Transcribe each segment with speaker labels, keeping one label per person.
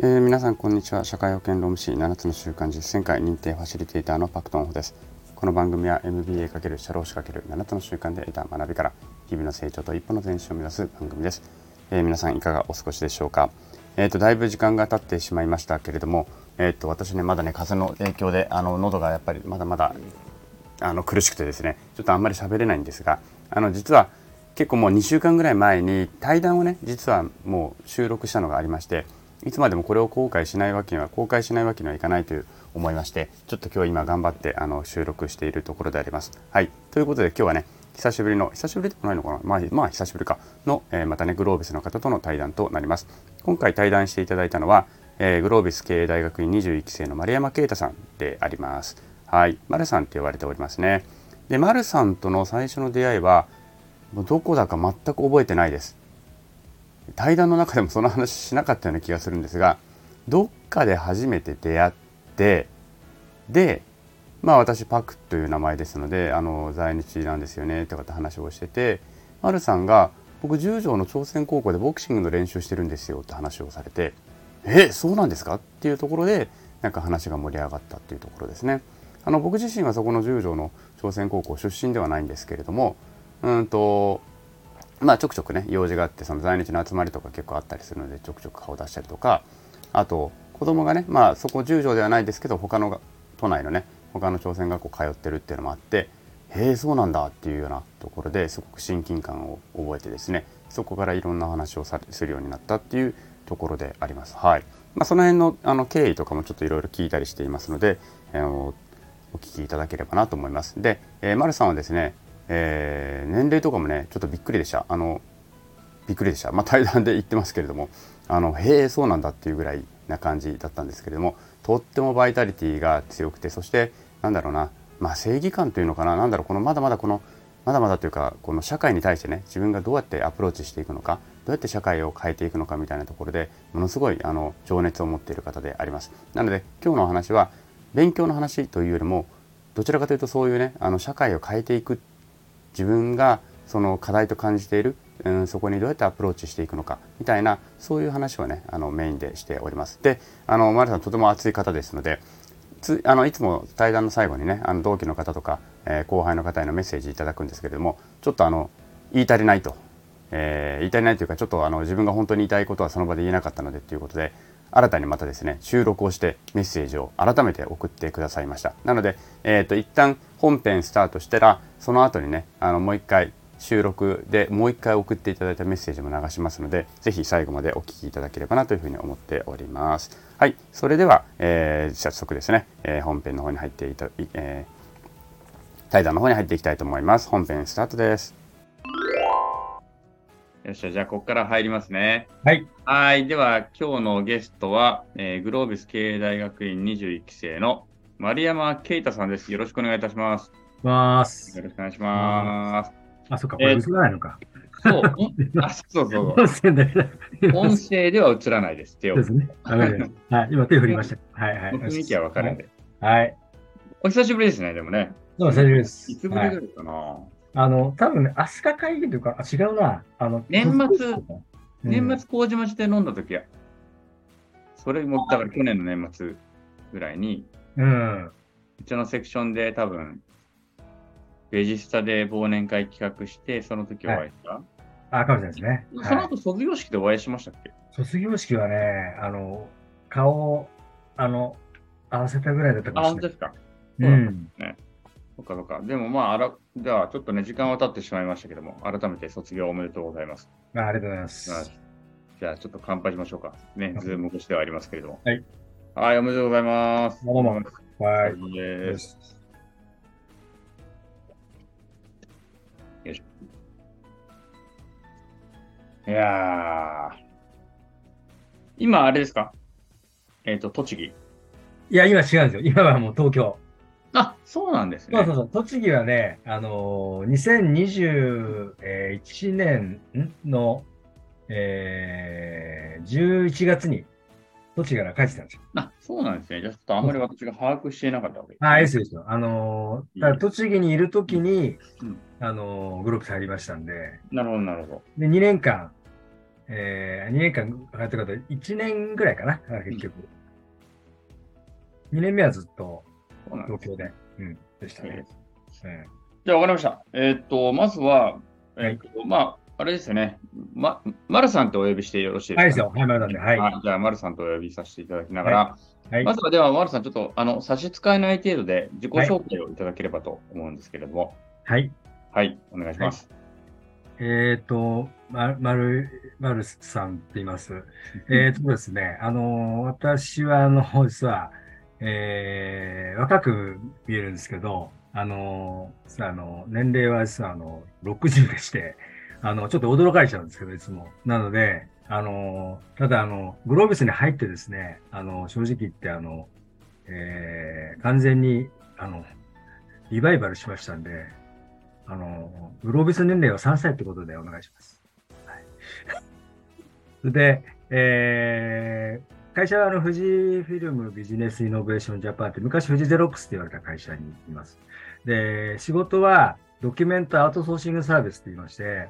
Speaker 1: えー、皆さんこんにちは。社会保険労務士7つの習慣実践会認定ファシリテーターのパクトンホです。この番組は MBA× 社労士 ×7 つの習慣で得た学びから日々の成長と一歩の前進を目指す番組です、えー、皆さんいかがお過ごしでしょうか？えーと、だいぶ時間が経ってしまいましたけれども、えーと、私ねまだね風の影響であの喉がやっぱりまだまだあの苦しくてですねちょっとあんまり喋れないんですがあの実は結構もう2週間ぐらい前に対談をね実はもう収録したのがありましていつまでもこれを後悔しないわけには公開しないわけにはいかないという思いましてちょっと今日今頑張ってあの収録しているところであります。はいということで今日はね久しぶりの久しぶりでもないのかな？まあ、まあ、久しぶりかの、えー、またねグロービスの方との対談となります。今回対談していただいたのは、えー、グロービス経営大学院21期生の丸山啓太さんであります。はい、丸さんって呼ばれておりますね。で、丸さんとの最初の出会いはどこだか全く覚えてないです。対談の中でもその話しなかったような気がするんですがどっかで初めて出会ってでまあ私パクという名前ですのであの在日なんですよねとかって話をしてて丸さんが僕十条の朝鮮高校でボクシングの練習してるんですよって話をされてえそうなんですか？っていうところでなんか話が盛り上がったっていうところですね。あの僕自身はそこの十条の朝鮮高校出身ではないんですけれどもうんとまあちょくちょくね用事があってその在日の集まりとか結構あったりするのでちょくちょく顔出したりとかあと子供がねまあそこ十条ではないですけど他の都内のね他の朝鮮学校通ってるっていうのもあってへえそうなんだっていうようなところですごく親近感を覚えてですねそこからいろんな話をさするようになったっていうところであります。はいまあ、その辺のあの経緯とかもちょっといろいろ聞いたりしていますので、あのお聞きいただければなと思います。で、えー、丸さんはですねえー、年齢とかもねちょっとびっくりでした。あのびっくりでした。まあ対談で言ってますけれどもあのへえそうなんだっていうぐらいな感じだったんですけれどもとってもバイタリティが強くてそしてなんだろうなまあ正義感というのかな何だろうこのまだまだこのまだまだというかこの社会に対してね自分がどうやってアプローチしていくのかどうやって社会を変えていくのかみたいなところでものすごいあの情熱を持っている方であります。なので今日のお話は勉強の話というよりもどちらかというとそういうねあの社会を変えていく自分がその課題と感じている、うん、そこにどうやってアプローチしていくのかみたいなそういう話をねあのメインでしております。であの丸さんとても熱い方ですのでつあのいつも対談の最後にねあの同期の方とか、えー、後輩の方へのメッセージいただくんですけれどもちょっとあの言い足りないと、えー、言い足りないというかちょっとあの自分が本当に言いたいことはその場で言えなかったのでということで新たにまたですね収録をしてメッセージを改めて送ってくださいました。なので、えーと、一旦本編スタートしたらその後にねあのもう一回収録でもう一回送っていただいたメッセージも流しますのでぜひ最後までお聞きいただければなというふうに思っております。はい。それでは、えー、早速ですね、えー、本編の方に入っていた、えー、対談の方に入っていきたいと思います。本編スタートです。よっしゃ、じゃあ、ここから入りますね。
Speaker 2: はい。
Speaker 1: はい。では、今日のゲストは、えー、グロービス経営大学院21期生の丸山啓太さんです。よろしくお願いいたします。
Speaker 2: ます。
Speaker 1: よろしくお願いします。
Speaker 2: あ、そっか、これ映らないのか。
Speaker 1: そう、あ、そうそう音声では映らないです。手を。
Speaker 2: ですね。はい、今手振りました。はいはい。
Speaker 1: 雰囲気はわかるんで。
Speaker 2: はい。
Speaker 1: お久しぶりですね、でもね。
Speaker 2: お久しぶりです。
Speaker 1: いつぶりぐらいかな。
Speaker 2: あの、多分ね、飛鳥会議というか、あ違うな。あの、
Speaker 1: 年末、年末麹町で飲んだ時は、それも、だから去年の年末ぐらいに、
Speaker 2: うん。う
Speaker 1: ちのセクションで多分、レジスタで忘年会企画して、その時お会いした、はい、
Speaker 2: あ、かもしれないですね。
Speaker 1: その後、卒業式でお会いしましたっけ、
Speaker 2: 卒業式はね、あの、顔を、あの、合わせたぐらいだったかもしれない。あ、本当ですか？
Speaker 1: うん。ね。そっかそっか。でもまあ、あら、じゃあちょっとね、時間は経ってしまいましたけども、改めて卒業おめでとうございます。
Speaker 2: あありがとうございます。
Speaker 1: じゃあちょっと乾杯しましょうか。ね、ズーム越してはありますけれども。
Speaker 2: はい。
Speaker 1: はい、おめでとうございます。
Speaker 2: どうも。
Speaker 1: はい。です。よいしょ。いや今あれですか？えっ、ー、と、栃木。い
Speaker 2: や、今違うんですよ。今はもう東京。
Speaker 1: あ、そうなんですね。
Speaker 2: そうそうそう。栃木はね、あのー、2021年の、えー、11月に、栃木から帰ってきたんですよ。
Speaker 1: あ、そうなんですね。じゃあ、ちょっとあんまり私が把握していなかったわけです、
Speaker 2: ね。あ、ですですよ。あのー、だ栃木にいるときに、うん、あのー、グループ入りましたんで。
Speaker 1: なるほど、なるほど。
Speaker 2: で、2年間、えー、2年間かかったこと1年ぐらいかな、結局。2年目はずっと東京で、うん、でしたね。
Speaker 1: えー、じゃあ、わかりました。えー、っと、まずは、えー、っと、はい、まあ、あれですよね。ま、丸さんとお呼びしてよろしいですか、
Speaker 2: はい、ですよ。はい、丸さんで。はい。
Speaker 1: じゃあ、丸さんとお呼びさせていただきながら、はいはい、まずはでは、丸さん、ちょっと、あの、差し支えない程度で自己紹介をいただければと思うんですけれども。
Speaker 2: はい。
Speaker 1: はい、お願いします。
Speaker 2: えっ、ー、と、ま、まる、まるさんって言います。えっとですね、あの、私は、あの、実は、えー、若く見えるんですけど、あの、あの年齢は実は、あの、60でして、あの、ちょっと驚かれちゃうんですけど、いつも。なので、あの、ただ、あの、グロービスに入ってですね、あの、正直言って、あの、えー、完全に、あの、リバイバルしましたんで、あの、グロービス年齢は3歳ってことでお願いします。はい、そ れで、えー、会社はあの富士フィルムビジネスイノベーションジャパンって昔富士ゼロックスって言われた会社にいます。で、仕事はドキュメントアウトソーシングサービスって言いまして、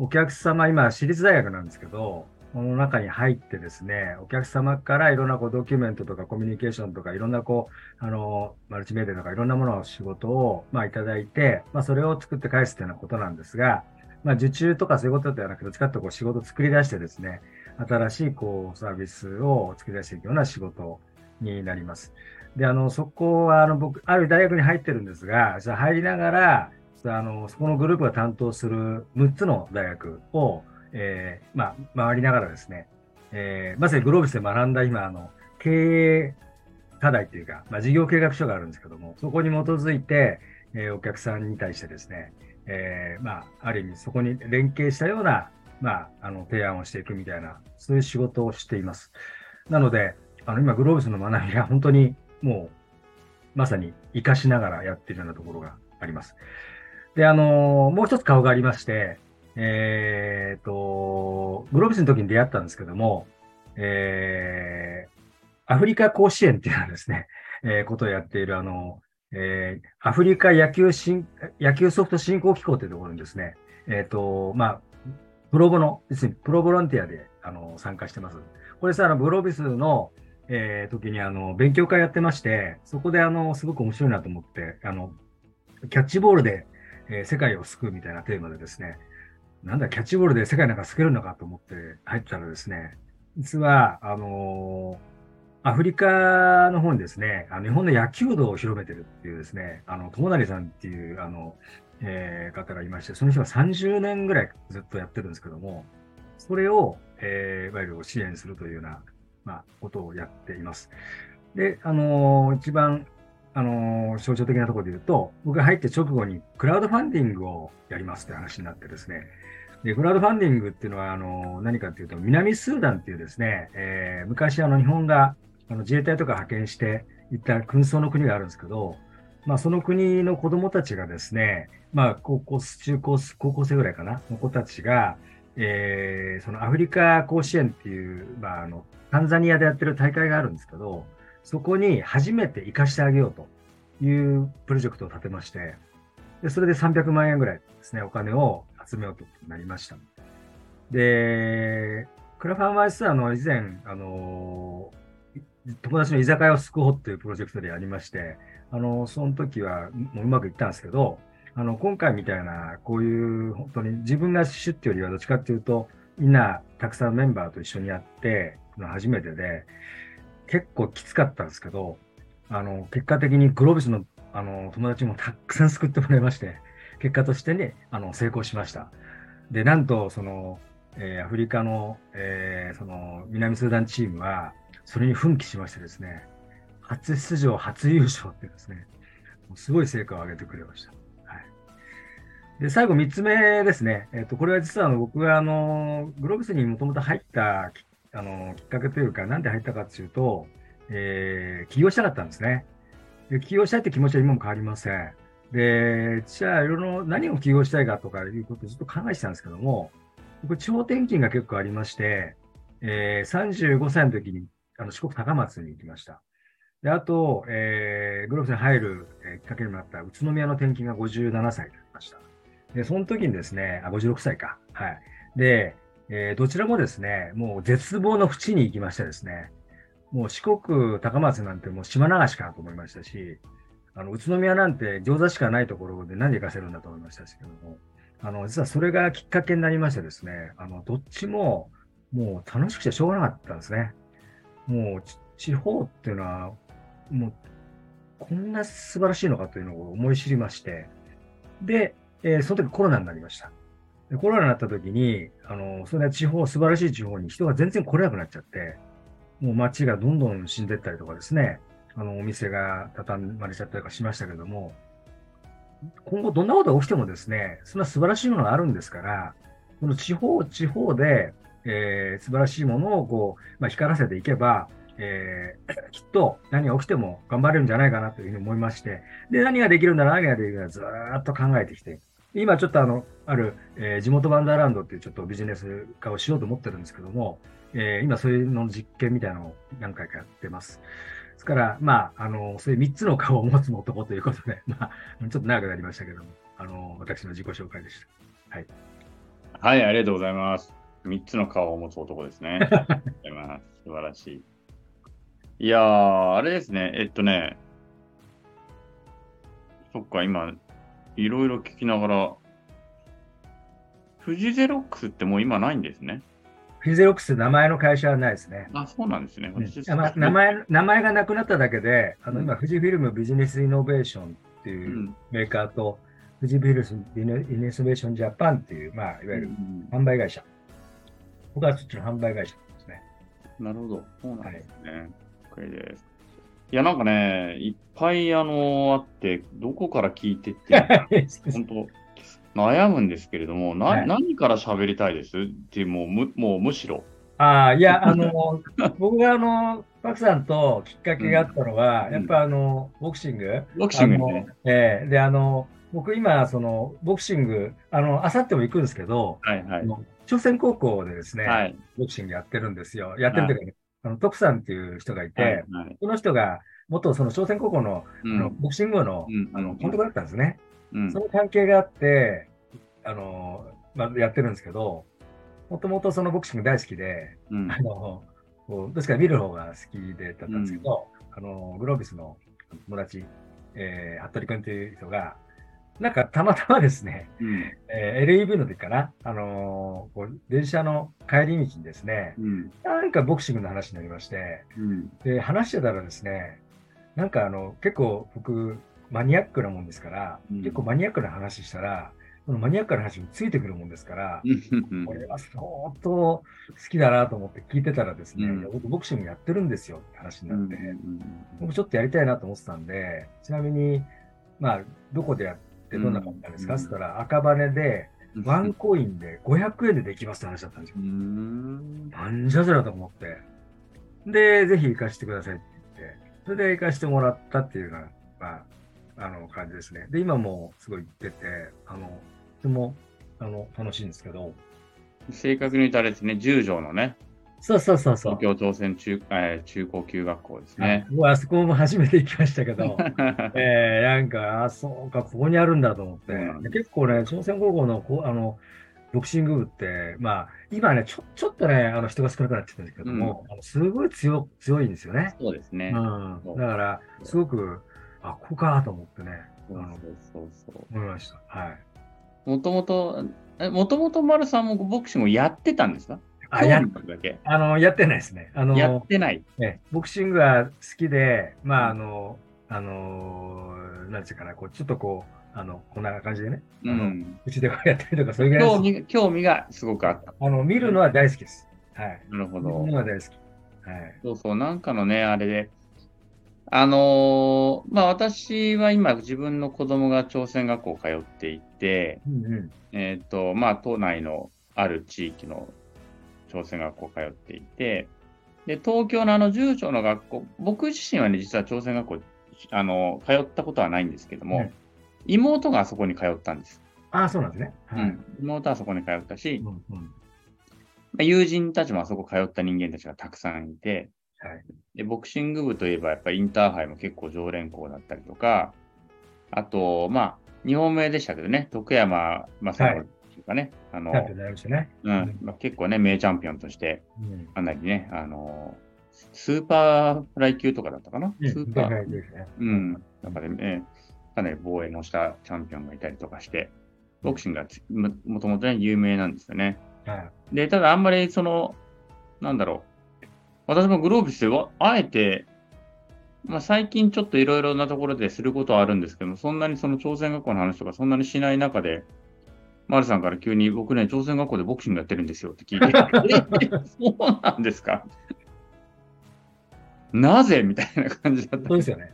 Speaker 2: お客様、今、私立大学なんですけど、この中に入ってですね、お客様からいろんなこうドキュメントとかコミュニケーションとかいろんなこう、あの、マルチメディアとかいろんなものの仕事を、まあいただいて、まあそれを作って返すというようなことなんですが、まあ受注とかそういうことではなくて、使ってこう仕事を作り出してですね、新しいこうサービスを作り出していくような仕事になります。で、あの、そこはあの僕、ある大学に入ってるんですが、じゃ入りながら、あの、そこのグループが担当する6つの大学を、えー、まあ、回りながらですね、えー、まさにグロービスで学んだ今、あの、経営課題っていうか、まあ、事業計画書があるんですけども、そこに基づいて、えー、お客さんに対してですね、えー、まあ、ある意味そこに連携したような、まあ、あの、提案をしていくみたいな、そういう仕事をしています。なので、あの、今、グロービスの学びは本当にもう、まさに活かしながらやっているようなところがあります。で、あのもう一つ顔がありまして、えっ、ー、と、グロービスの時に出会ったんですけども、えー、アフリカ甲子園っていうのはですね、えー、ことをやっている、あの、えー、アフリカ野球新、野球ソフト振興機構というところにですね、えっ、ー、と、まあ、プロボの、要するにプロボランティアで、あの、参加してます。これさ、あの、グロービスの、えー、時に、あの、勉強会やってまして、そこで、あの、すごく面白いなと思って、あの、キャッチボールで、えー、世界を救うみたいなテーマでですね、なんだ、キャッチボールで世界なんか救えるのかと思って入ったらですね、実は、あのー、アフリカの方にですね、あの日本の野球道を広めてるっていうですね、あの、友成さんっていう、あの、えー、方がいまして、その人が30年ぐらいずっとやってるんですけども、それを、えー、いわゆる支援するというような、まあ、ことをやっています。で、あのー、一番あの、象徴的なところで言うと、僕が入って直後にクラウドファンディングをやりますって話になってですね。で、クラウドファンディングっていうのは、あの、何かっていうと、南スーダンっていうですね、えー、昔あの日本があの自衛隊とか派遣して行った紛争の国があるんですけど、まあその国の子供たちがですね、まあ高校、中高、高校生ぐらいかな、の子たちが、えー、そのアフリカ甲子園っていう、まああの、タンザニアでやってる大会があるんですけど、そこに初めて行かしてあげようというプロジェクトを立てまして、でそれで300万円ぐらいですね、お金を集めようとなりました。で、クラファンは実はあの以前、あの、友達の居酒屋を救おうというプロジェクトでやりまして、あの、その時はもううまくいったんですけど、あの、今回みたいな、こういう本当に自分がシュッてよりはどっちかっていうと、みんなたくさんメンバーと一緒にやって、初めてで、結構きつかったんですけど、あの、結果的にグロービスのあの友達もたくさん救ってもらいまして、結果としてね、あの、成功しました。で、なんと、その、えー、アフリカの、えー、その、南スーダンチームは、それに奮起しましてですね、初出場、初優勝ってですね、もうすごい成果を上げてくれました。で、最後3つ目ですね。え、ー、と、これは実はあの僕があの、グロービスにもともと入ったあの、きっかけというか、なんで入ったかっていうと、えー、起業したかったんですね。で起業したいって気持ちは今も変わりません。で、じゃあ、いろいろ何を起業したいかとかいうことをずっと考えてたんですけども、僕、地方転勤が結構ありまして、えー、35歳の時にあの四国高松に行きました。で、あと、えー、グローブスに入る、えー、きっかけにもなった宇都宮の転勤が57歳になりました。で、その時にですね、あ、56歳か。はい。で、えーどちらもですね、もう絶望の淵に行きましてですね、もう四国、高松なんてもう島流しかなと思いましたし、あの宇都宮なんて餃子しかないところで何で行かせるんだと思いましたけども、あの実はそれがきっかけになりましてですね、あのどっちももう楽しくてしょうがなかったんですね。もう地方っていうのは、もうこんな素晴らしいのかというのを思い知りまして、で、えーその時コロナになりました。でコロナになった時に、あの、それは地方、素晴らしい地方に人が全然来れなくなっちゃって、もう街がどんどん死んでったりとかですね、あの、お店が畳まれちゃったりとかしましたけども、今後どんなことが起きてもですね、そんな素晴らしいものがあるんですから、この地方、地方で、えー素晴らしいものをこう、まあ、光らせていけば、えーきっと何が起きても頑張れるんじゃないかなというふうに思いまして、で、何ができるんだ、何ができるんだ、ずーっと考えてきて、今ちょっとあの、ある、えー地元ワンダーランドっていうちょっとビジネス化をしようと思ってるんですけども、えー今そういうの実験みたいなのを何回かやってます。ですから、まあ、あの、そういう3つの顔を持つ男ということで、まあ、ちょっと長くなりましたけども、あの、私の自己紹介でした。
Speaker 3: はい、ありがとうございます。三つの顔を持つ男ですね。ありがとうございます。素晴らしい。いやー、あれですね、えっとね、そっか、今、いろいろ聞きながら、フジゼロックスってもう今ないんですね。
Speaker 2: フィゼロックス名前の会社はないですね。
Speaker 3: あ、そうなんですね。
Speaker 2: うん
Speaker 3: 私
Speaker 2: まあ名前名前がなくなっただけで、あの
Speaker 3: うん
Speaker 2: 今、富士フィルムビジネスイノベーションって
Speaker 3: う
Speaker 2: いうんメーカーと、富士フィルムビジネスイノベーションジャパンっていう、まあ、いわゆる
Speaker 3: うん
Speaker 2: 販売会社。僕はそっちの販売会社ですね。
Speaker 3: なるほど。そうなんですね。OK です。いや、なんかね、いっぱいあの、あって、どこから聞いてって 本当悩むんですけれども、な
Speaker 2: はい
Speaker 3: 何から喋りたいです？ってもうむもうむしろ。
Speaker 2: ああ、いや、あの、僕があの、パクさんときっかけがあったのは、
Speaker 3: うん
Speaker 2: やっぱあの、ボクシング
Speaker 3: ボクシングね。
Speaker 2: ええで、あの、僕今、その、ボクシング、あの、あさっても行くんですけど、
Speaker 3: はいはい。
Speaker 2: 朝鮮高校でですね、
Speaker 3: はい。
Speaker 2: ボクシングやってるんですよ。やってるというかね、あの、徳さんっていう人がいて、
Speaker 3: はいはい。
Speaker 2: その人が、元その朝鮮高校の,、
Speaker 3: う
Speaker 2: あの
Speaker 3: ん
Speaker 2: ボクシング部の,、
Speaker 3: うん
Speaker 2: あの監督だったんですね。
Speaker 3: うん。
Speaker 2: その関係があって、あの、まあ、やってるんですけど、もともとそのボクシング大好きで、
Speaker 3: うん。
Speaker 2: あの、こうどっちか見る方が好きでだったんですけど、あの、グロービスの友達、えー、服部君という人が、なんかたまたまですね、
Speaker 3: うん。
Speaker 2: えー LEV の時かな、あのーこう電車の帰り道にですね、
Speaker 3: うん。
Speaker 2: なんかボクシングの話になりまして、
Speaker 3: うん。
Speaker 2: で、話してたらですね、なんかあの、結構僕、マニアックなもんですから、
Speaker 3: うん。
Speaker 2: 結構マニアックな話したら、そのマニアックな話についてくるもんですから、
Speaker 3: うん。
Speaker 2: これは相当好きだなと思って聞いてたらですね、
Speaker 3: うん。
Speaker 2: 僕ボクシングやってるんですよって話になって、
Speaker 3: うん
Speaker 2: 僕ちょっとやりたいなと思ってたんで、ちなみに、まあ、どこでやってどんな感じなんですか？
Speaker 3: うん
Speaker 2: って言ったら、赤羽で、ワンコインで500円でできますって話だったんですよ
Speaker 3: う。ん
Speaker 2: なんじゃそりゃと思って。で、ぜひ行かせてくださいって言って、それで行かせてもらったっていうような、まあ、あの、感じですね。で、今もすごい行ってて、あの、とても、あの、楽しいんですけど、
Speaker 3: 正確に言うとあれですね、十条のね、
Speaker 2: そうそうそうそう
Speaker 3: 東。京朝鮮中,、えー中高級学校ですね。
Speaker 2: 僕はあそこも初めて行きましたけど、えー、なんか、あ、そうか、ここにあるんだと思って
Speaker 3: そうなん、で
Speaker 2: 結構ね、朝鮮高校のこうあのボクシング部って、まあ、今ね、ちょちょっとね、あの人が少なくなってきてるんですけども、あのすごい強強いんですよね。
Speaker 3: そうですね。
Speaker 2: うん、だから、すごく、あ、ここかと思ってね、
Speaker 3: そうそうそうそう。
Speaker 2: 思いました。はい。
Speaker 3: もともと、えもともと丸さんもボクシングをやってたんですか？
Speaker 2: あ、や
Speaker 3: あるだけ？
Speaker 2: あの、やってないですね。あの、
Speaker 3: やってない。
Speaker 2: ね、ボクシングが好きで、まあ、あの、あの、なんていうかな、こう、ちょっとこう、あの、こんな感じでね、
Speaker 3: うん。
Speaker 2: うちでこうやったりとか、そういうぐらい
Speaker 3: 興味が興味がすごくあった。
Speaker 2: あの、見るのは大好きです。はい。
Speaker 3: なるほ
Speaker 2: 見る
Speaker 3: ど。
Speaker 2: のは大好き。はい。
Speaker 3: そうそう、なんかのね、あれで、あのーまあ私は今自分の子供が朝鮮学校通っていて、
Speaker 2: うんうん。
Speaker 3: えっ、と、まあ都内のある地域の朝鮮学校通っていて、で、東京のあの住所の学校、僕自身はね、実は朝鮮学校、あの、通ったことはないんですけども、
Speaker 2: はい
Speaker 3: 妹があそこに通ったんです。
Speaker 2: ああ、そうなんですね。はい。
Speaker 3: うん、妹はそこに通ったし、
Speaker 2: うんうん。
Speaker 3: まあ友人たちもあそこ通った人間たちがたくさんいて、
Speaker 2: はい。
Speaker 3: で、ボクシング部といえばやっぱりインターハイも結構常連校だったりとか、あと、まあ、日本名でしたけどね、徳山正
Speaker 2: は
Speaker 3: 則とかね、あの
Speaker 2: ね。
Speaker 3: うんまあ、結構ね、名チャンピオンとして、
Speaker 2: うん。
Speaker 3: かなりね、あの、スーパーフライ級とかだったかな、
Speaker 2: うん
Speaker 3: スーパー、
Speaker 2: ね。
Speaker 3: うん、中でね、かなり防衛もしたチャンピオンがいたりとかして、ボクシングがつももともとね、有名なんですよね。
Speaker 2: はい。
Speaker 3: で、ただあんまりその、なんだろう、私もグロービスでは、あえて、まあ、最近ちょっといろいろなところですることはあるんですけども、そんなにその朝鮮学校の話とかそんなにしない中で、丸さんから急に僕ね、朝鮮学校でボクシングやってるんですよって聞いて、えそうなんですか？なぜ？みたいな感じだった
Speaker 2: そうですよね。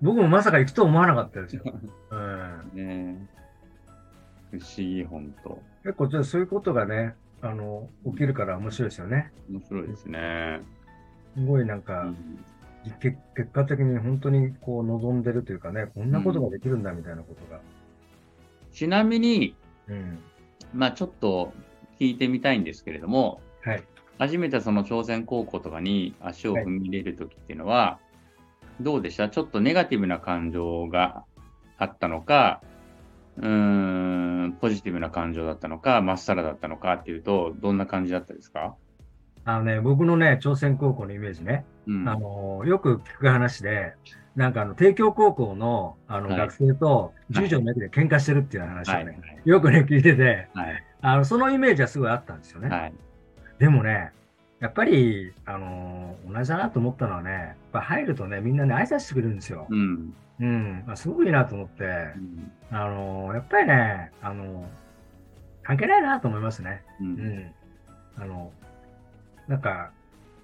Speaker 2: 僕もまさか行くと思わなかったですよ。うん。
Speaker 3: ね。不思議、ほんと。
Speaker 2: 結構、じゃあそういうことがね、あの、起きるから面白いですよね。
Speaker 3: 面白いですね。
Speaker 2: すごいなん
Speaker 3: う
Speaker 2: か、
Speaker 3: ん
Speaker 2: け結果的に本当にこう望んでるというかね、こんなことができるんだみたいなことが。
Speaker 3: ちなみに、
Speaker 2: うん。
Speaker 3: まあちょっと聞いてみたいんですけれども、
Speaker 2: はい。
Speaker 3: 初めてその朝鮮高校とかに足を踏み入れるときっていうのは、どうでした？ちょっとネガティブな感情があったのか、うーん、ポジティブな感情だったのか、まっさらだったのかっていうと、どんな感じだったですか？
Speaker 2: あのね、僕のね、朝鮮高校のイメージね、
Speaker 3: うん。
Speaker 2: あの、よく聞く話で、なんかあの、帝京高校のあの、
Speaker 3: はい
Speaker 2: 学生と十条の駅で喧嘩してるっていう話を
Speaker 3: はい。
Speaker 2: ね、よくね、聞いてて、
Speaker 3: はい。
Speaker 2: あの、そのイメージはすごいあったんですよね。
Speaker 3: はい。
Speaker 2: でもね、やっぱり、あの同じだなと思ったのはね、やっぱ入るとね、みんなね、挨拶してくれるんですよ。
Speaker 3: うん。
Speaker 2: うん。あすごくいいなと思って、
Speaker 3: うん
Speaker 2: あのやっぱりね、あの関係ないなと思いますね。
Speaker 3: う。
Speaker 2: うんん。あの、なんか、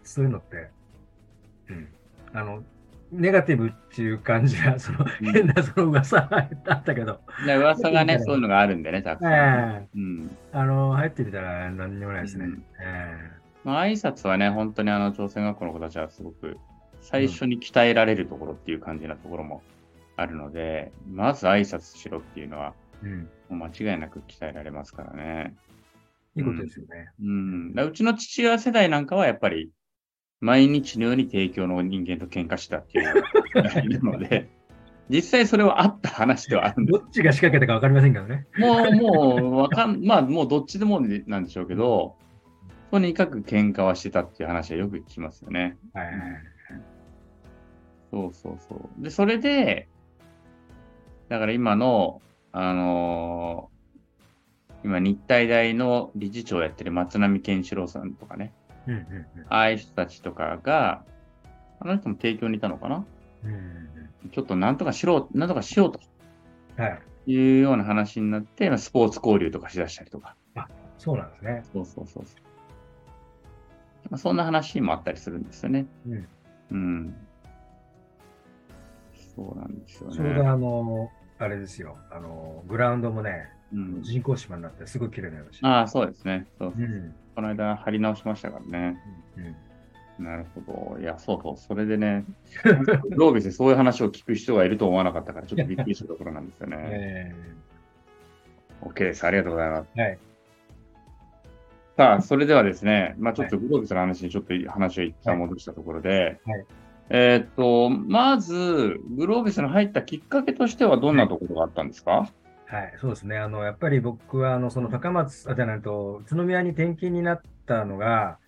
Speaker 2: そういうのって、うん。あの、ネガティブっていう感じが、その、
Speaker 3: うん
Speaker 2: 変なその噂があったけど、
Speaker 3: で噂がね、そういうのがあるんでね、たくさん。
Speaker 2: ええ
Speaker 3: うん。
Speaker 2: あの、入ってみたら何にもないですね。
Speaker 3: うん
Speaker 2: え
Speaker 3: まあ、挨拶はね、本当にあの、朝鮮学校の子たちはすごく、最初に鍛えられるところっていう感じなところもあるので、まず挨拶しろっていうのは、
Speaker 2: えうん。
Speaker 3: もう間違いなく鍛えられますからね。
Speaker 2: いいことですよね。
Speaker 3: うん。だからうちの父親世代なんかはやっぱり、毎日のように提供の人間と喧嘩したっていうのがいるので、実際それはあった話ではあるんで
Speaker 2: どっちが仕掛けたか分かりませんけどね。
Speaker 3: す。もう、もう、わかん、まあ、もうどっちでもなんでしょうけど、とにかく喧嘩はしてたっていう話はよく聞きますよね。
Speaker 2: はいはいはい。
Speaker 3: そうそうそう。で、それで、だから今の、あのー今日体大の理事長をやってる松並健志郎さんとかね、
Speaker 2: うんうん
Speaker 3: ああいう人たちとかが、あの人も提供にいたのかな
Speaker 2: うん。うんうん
Speaker 3: ちょっとなんとかしろ、なんとかしようと
Speaker 2: うん。はい。
Speaker 3: いうような話になって、まあスポーツ交流とかしだしたりとか。
Speaker 2: そうなんですね。
Speaker 3: そうそうそうそう。まあ、そんな話もあったりするんですよね。
Speaker 2: うん。
Speaker 3: うん。そうなんですよね。
Speaker 2: ちょうどあの、あれですよ。あの、グラウンドもね、
Speaker 3: うん、
Speaker 2: 人工芝になってすごい綺麗になりました。
Speaker 3: ああ、そうですね。そう
Speaker 2: うん。うん
Speaker 3: この間貼り直しましたからね。
Speaker 2: うん。
Speaker 3: なるほど。いや、そうそう。それでね、ロービスでそういう話を聞く人がいると思わなかったから、ちょっとびっくりしたところなんですよね。
Speaker 2: え
Speaker 3: OK です。ありがとうございます。
Speaker 2: えはい。
Speaker 3: さあ、それではですね、まあちょっとグロービスの話にちょっと話を一旦戻したところで、
Speaker 2: はい
Speaker 3: えーっと、まず、グロービスに入ったきっかけとしてはどんなところがあったんですか、
Speaker 2: はい、そうですね。あの、やっぱり僕は、あの、その高松、あ、じゃないと、宇都宮に転勤になったのが、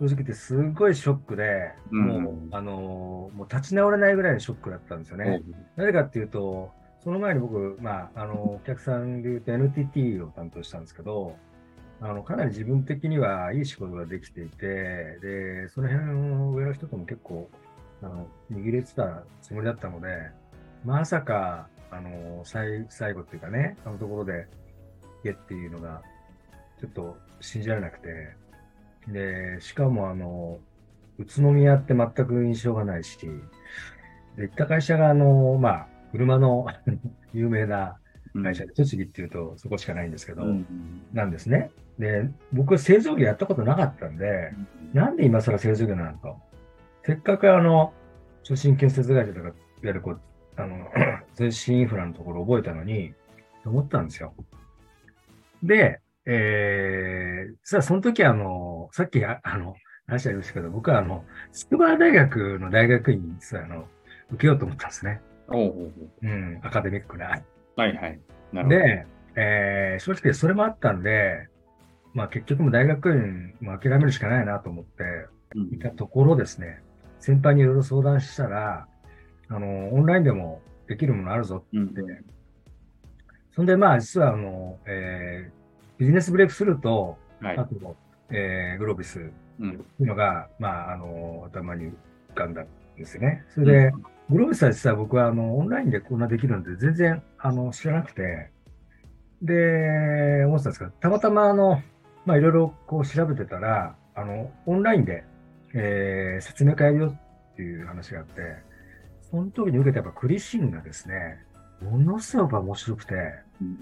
Speaker 2: 正直言ってすごいショックで、
Speaker 3: うん
Speaker 2: もう、あの、もう立ち直れないぐらいのショックだったんですよね。なぜかっていうと、その前に僕、まあ、あの、お客さんで言うと NTT を担当したんですけど、あの、かなり自分的にはいい仕事ができていて、で、その辺の上の人とも結構、あの、握れてたつもりだったので、まさか、あの、最、最後っていうかね、あのところで、いけっていうのが、ちょっと信じられなくて、で、しかもあの、宇都宮って全く印象がないし、で、行った会社があの、まあ、車の 有名な
Speaker 3: うん
Speaker 2: 会社で、栃木っていうとそこしかないんですけど、
Speaker 3: うん
Speaker 2: なんですね。で、僕は製造業やったことなかったんで、なんで今更製造業なのと。せっかくあの、初心建設会社とか、いわゆるこう、あの、通信インフラのところ覚えたのに、と思ったんですよ。で、えー、さあ、その時あの、さっきああの、話ありましたけど、僕はあの、筑波大学の大学院に実はあの、受けようと思ったんですね。
Speaker 3: おうおう
Speaker 2: ん、アカデミックな。
Speaker 3: はいはい。なるほど。
Speaker 2: で、えー、正直それもあったんで、まあ結局も大学院も諦めるしかないなと思っていたところですね、先輩にいろいろ相談したら、あの、オンラインでもできるものあるぞって、うん、そんでまあ実はあの、えー、ビジネスブレイクすると、はい、あと、えー、グロービス。っていうのが、うん、まああの、頭に浮かんだんですよね。それで、うん。グロービスは実は僕はあのオンラインでこんなできるんで全然あの知らなくて、で、思ってたんですけど、たまたまあの、まあいろいろこう調べてたら、あの、オンラインで、えー、説明会やるよっていう話があって、その時に受けたやっぱクリシンがですね、ものすごく面白くて、うん、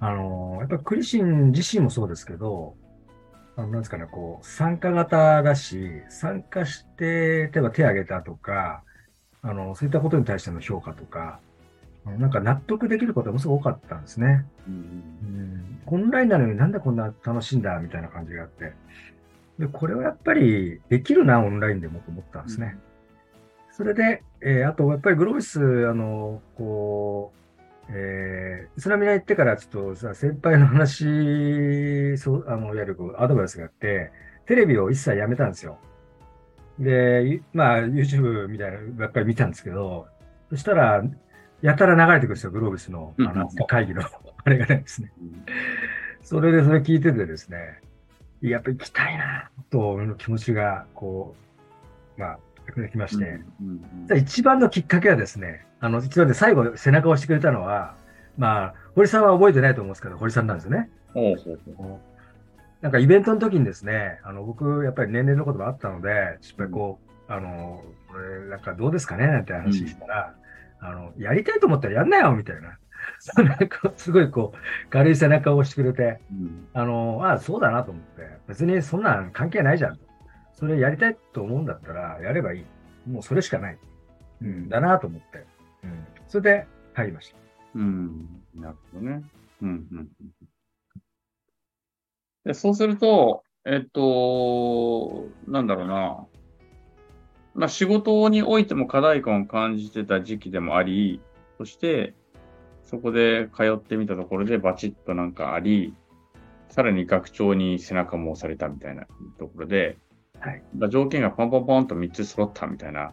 Speaker 2: あの、やっぱクリシン自身もそうですけど、あの、なんですかね、こう、参加型だし、参加して、例えば手を挙げたとか、あの、そういったことに対しての評価とか、なんか納得できることがものすごく多かったんですね。うん、オンラインなのになんでこんな楽しいんだみたいな感じがあって。で、これはやっぱりできるな、オンラインでもと思ったんですね。うん、それで、えー、あと、やっぱりグロービス、あの、こう、えー、イスラミナ行ってからちょっとさ、先輩の話、そう、あの、いわゆるこうアドバイスがあって、テレビを一切やめたんですよ。で、まあ、YouTube みたいなのばっかり見たんですけど、そしたら、やたら流れてくるんですよ、グロービスのあの会議の あれがないですね。それでそれ聞いててですね、やっぱり行きたいな、と気持ちが、こう、まあ、できまして、一番のきっかけはですね、あの、一番で最後背中を押してくれたのは、まあ、堀さんは覚えてないと思うんですけど、堀さんなんですよね。なんかイベントの時にですね、あの、僕、やっぱり年齢のこともあったので、やっぱりこう、あの、これ、なんかどうですかねなんて話したら、あの、やりたいと思ったらやんなよみたいな。なんかすごいこう、軽い背中を押してくれて、うん、あの、ああ、そうだなと思って、別にそんなん関係ないじゃんと。それやりたいと思うんだったら、やればいい。もうそれしかない。うん、だなと思って。うん。それで入りました。
Speaker 3: うん。なるほどね。うん、うん。でそうすると、えっと、なんだろうな。まあ、仕事においても課題感を感じてた時期でもあり、そして、そこで通ってみたところでバチッとなんかあり、さらに学長に背中も押されたみたいなところで、はい、条件がポンポンポンと3つ揃ったみたいな、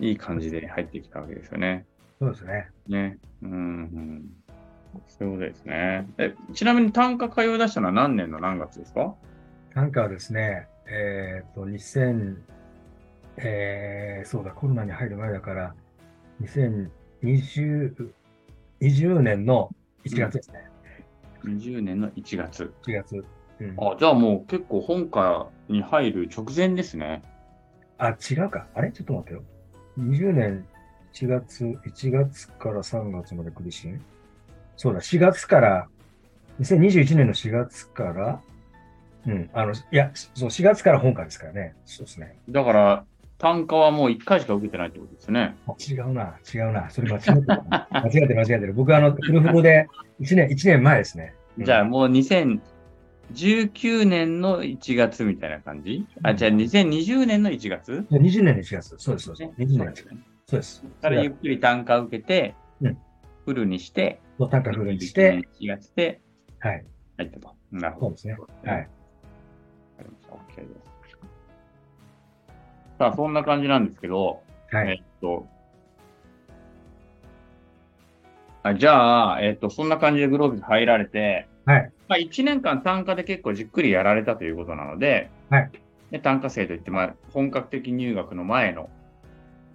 Speaker 3: いい感じで入ってきたわけですよね。
Speaker 2: そうですね。
Speaker 3: ね。うん、うん。そういうことですね。え、ちなみに単価通い出したのは何年の何月ですか？
Speaker 2: 単価はですね、えっ、ー、と、2000、えー、そうだ、コロナに入る前だから、2020 20年の1月ですね。
Speaker 3: うん、20年の1月。
Speaker 2: 1月。
Speaker 3: うん、あ、じゃあもう結構本家に入る直前ですね。
Speaker 2: あ、違うか。あれ？ちょっと待ってよ。20年1月、1月から3月まで苦しい？そうだ、4月から、2021年の4月から、うん、あの、いや、そう、4月から本家ですからね。そうですね。
Speaker 3: だから、単価はもう1回しか受けてないってことですね。
Speaker 2: 違うな、違うな。それ間違ってる。間違ってる、間違ってる。僕、あの、フルフルで1年、1年前ですね。
Speaker 3: じゃあもう2019年の1月みたいな感じ、あ、じゃあ2020年の1月
Speaker 2: ?20 年の1月。そうです、そうです。20年の1月。そうです。
Speaker 3: からゆっくり単価を受けて、うん、フルにして、
Speaker 2: 単価フルにして、
Speaker 3: 1月で、
Speaker 2: はい。
Speaker 3: 入ったと。なるほ
Speaker 2: ど。そうですね。はい。
Speaker 3: OK です。さあ、そんな感じなんですけど、
Speaker 2: はい、
Speaker 3: えっと、あじゃあ、えっと、そんな感じでグロービス入られて、
Speaker 2: はい。
Speaker 3: まあ、1年間単価で結構じっくりやられたということなので、
Speaker 2: はい。
Speaker 3: で単価生といって、まあ、本格的入学の前の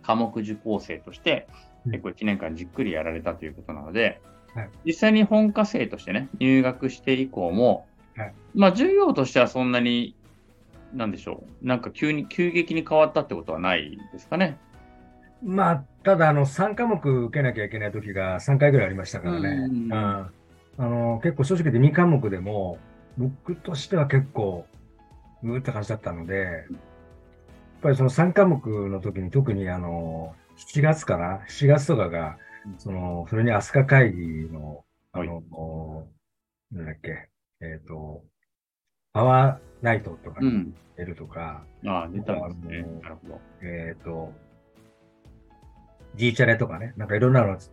Speaker 3: 科目受講生として、結構1年間じっくりやられたということなので、はい、実際に本科生としてね、入学して以降も、はい、まあ、授業としてはそんなになんでしょう、なんか急に、急激に変わったってことはないですかね。
Speaker 2: まあ、ただ、あの、3科目受けなきゃいけない時が3回ぐらいありましたからね。うん、あの結構正直で2科目でも、僕としては結構、うーって感じだったので、やっぱりその3科目の時に特にあの、7月かな ?7 月とかが、その、それに飛鳥会議の、あの、はい、なんだっけ、えっ、ー、と、パワーナイトとか出るとか、
Speaker 3: うん、ああ、出たんですね。なるほど。
Speaker 2: えっ、ー、と、G チャレとかね、なんかいろんなのち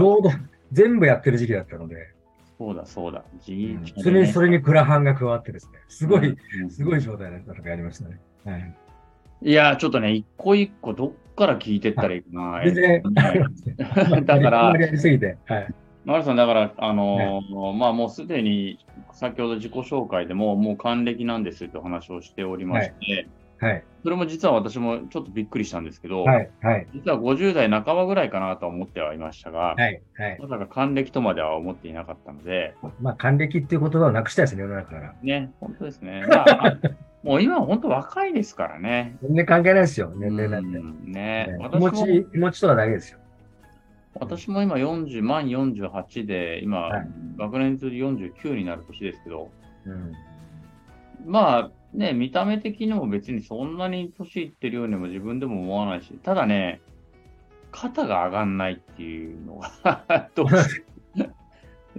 Speaker 2: ょうど全部やってる時期だったので、
Speaker 3: そうだそうだ。G
Speaker 2: うんそれに、それにクラハンが加わってですね、すごい、
Speaker 3: うん
Speaker 2: すごい状態の戦いありましたね。はい。
Speaker 3: いや、ちょっとね、一個一個どっから聞いてったらいいかな。
Speaker 2: 全然、
Speaker 3: だから
Speaker 2: あまりやりすぎて。はい。
Speaker 3: マルさん、だから、あのーまあ、もうすでに、先ほど自己紹介でも、もう還暦なんですってお話をしておりまして、
Speaker 2: はい。
Speaker 3: それも実は私もちょっとびっくりしたんですけど、
Speaker 2: はい。はい。
Speaker 3: 実は50代半ばぐらいかなとは思ってはいましたが、
Speaker 2: はい。はい。
Speaker 3: まさか還暦とまでは思っていなかったので、
Speaker 2: まあ、還暦っていう言葉をなくしたいですね、世の中から。
Speaker 3: ね、本当ですね。まあ、もう今は本当若いですからね。
Speaker 2: 全然関係ないですよ、年齢なんて。
Speaker 3: うんね
Speaker 2: ね気持ち、気持ちとはだけですよ。
Speaker 3: 私も今40、満48で、今、
Speaker 2: はい
Speaker 3: 学年通で49になる年ですけど、
Speaker 2: うん。
Speaker 3: まあね、見た目的にも別にそんなに年いってるようにも自分でも思わないし、ただね、肩が上がんないっていうのがどうし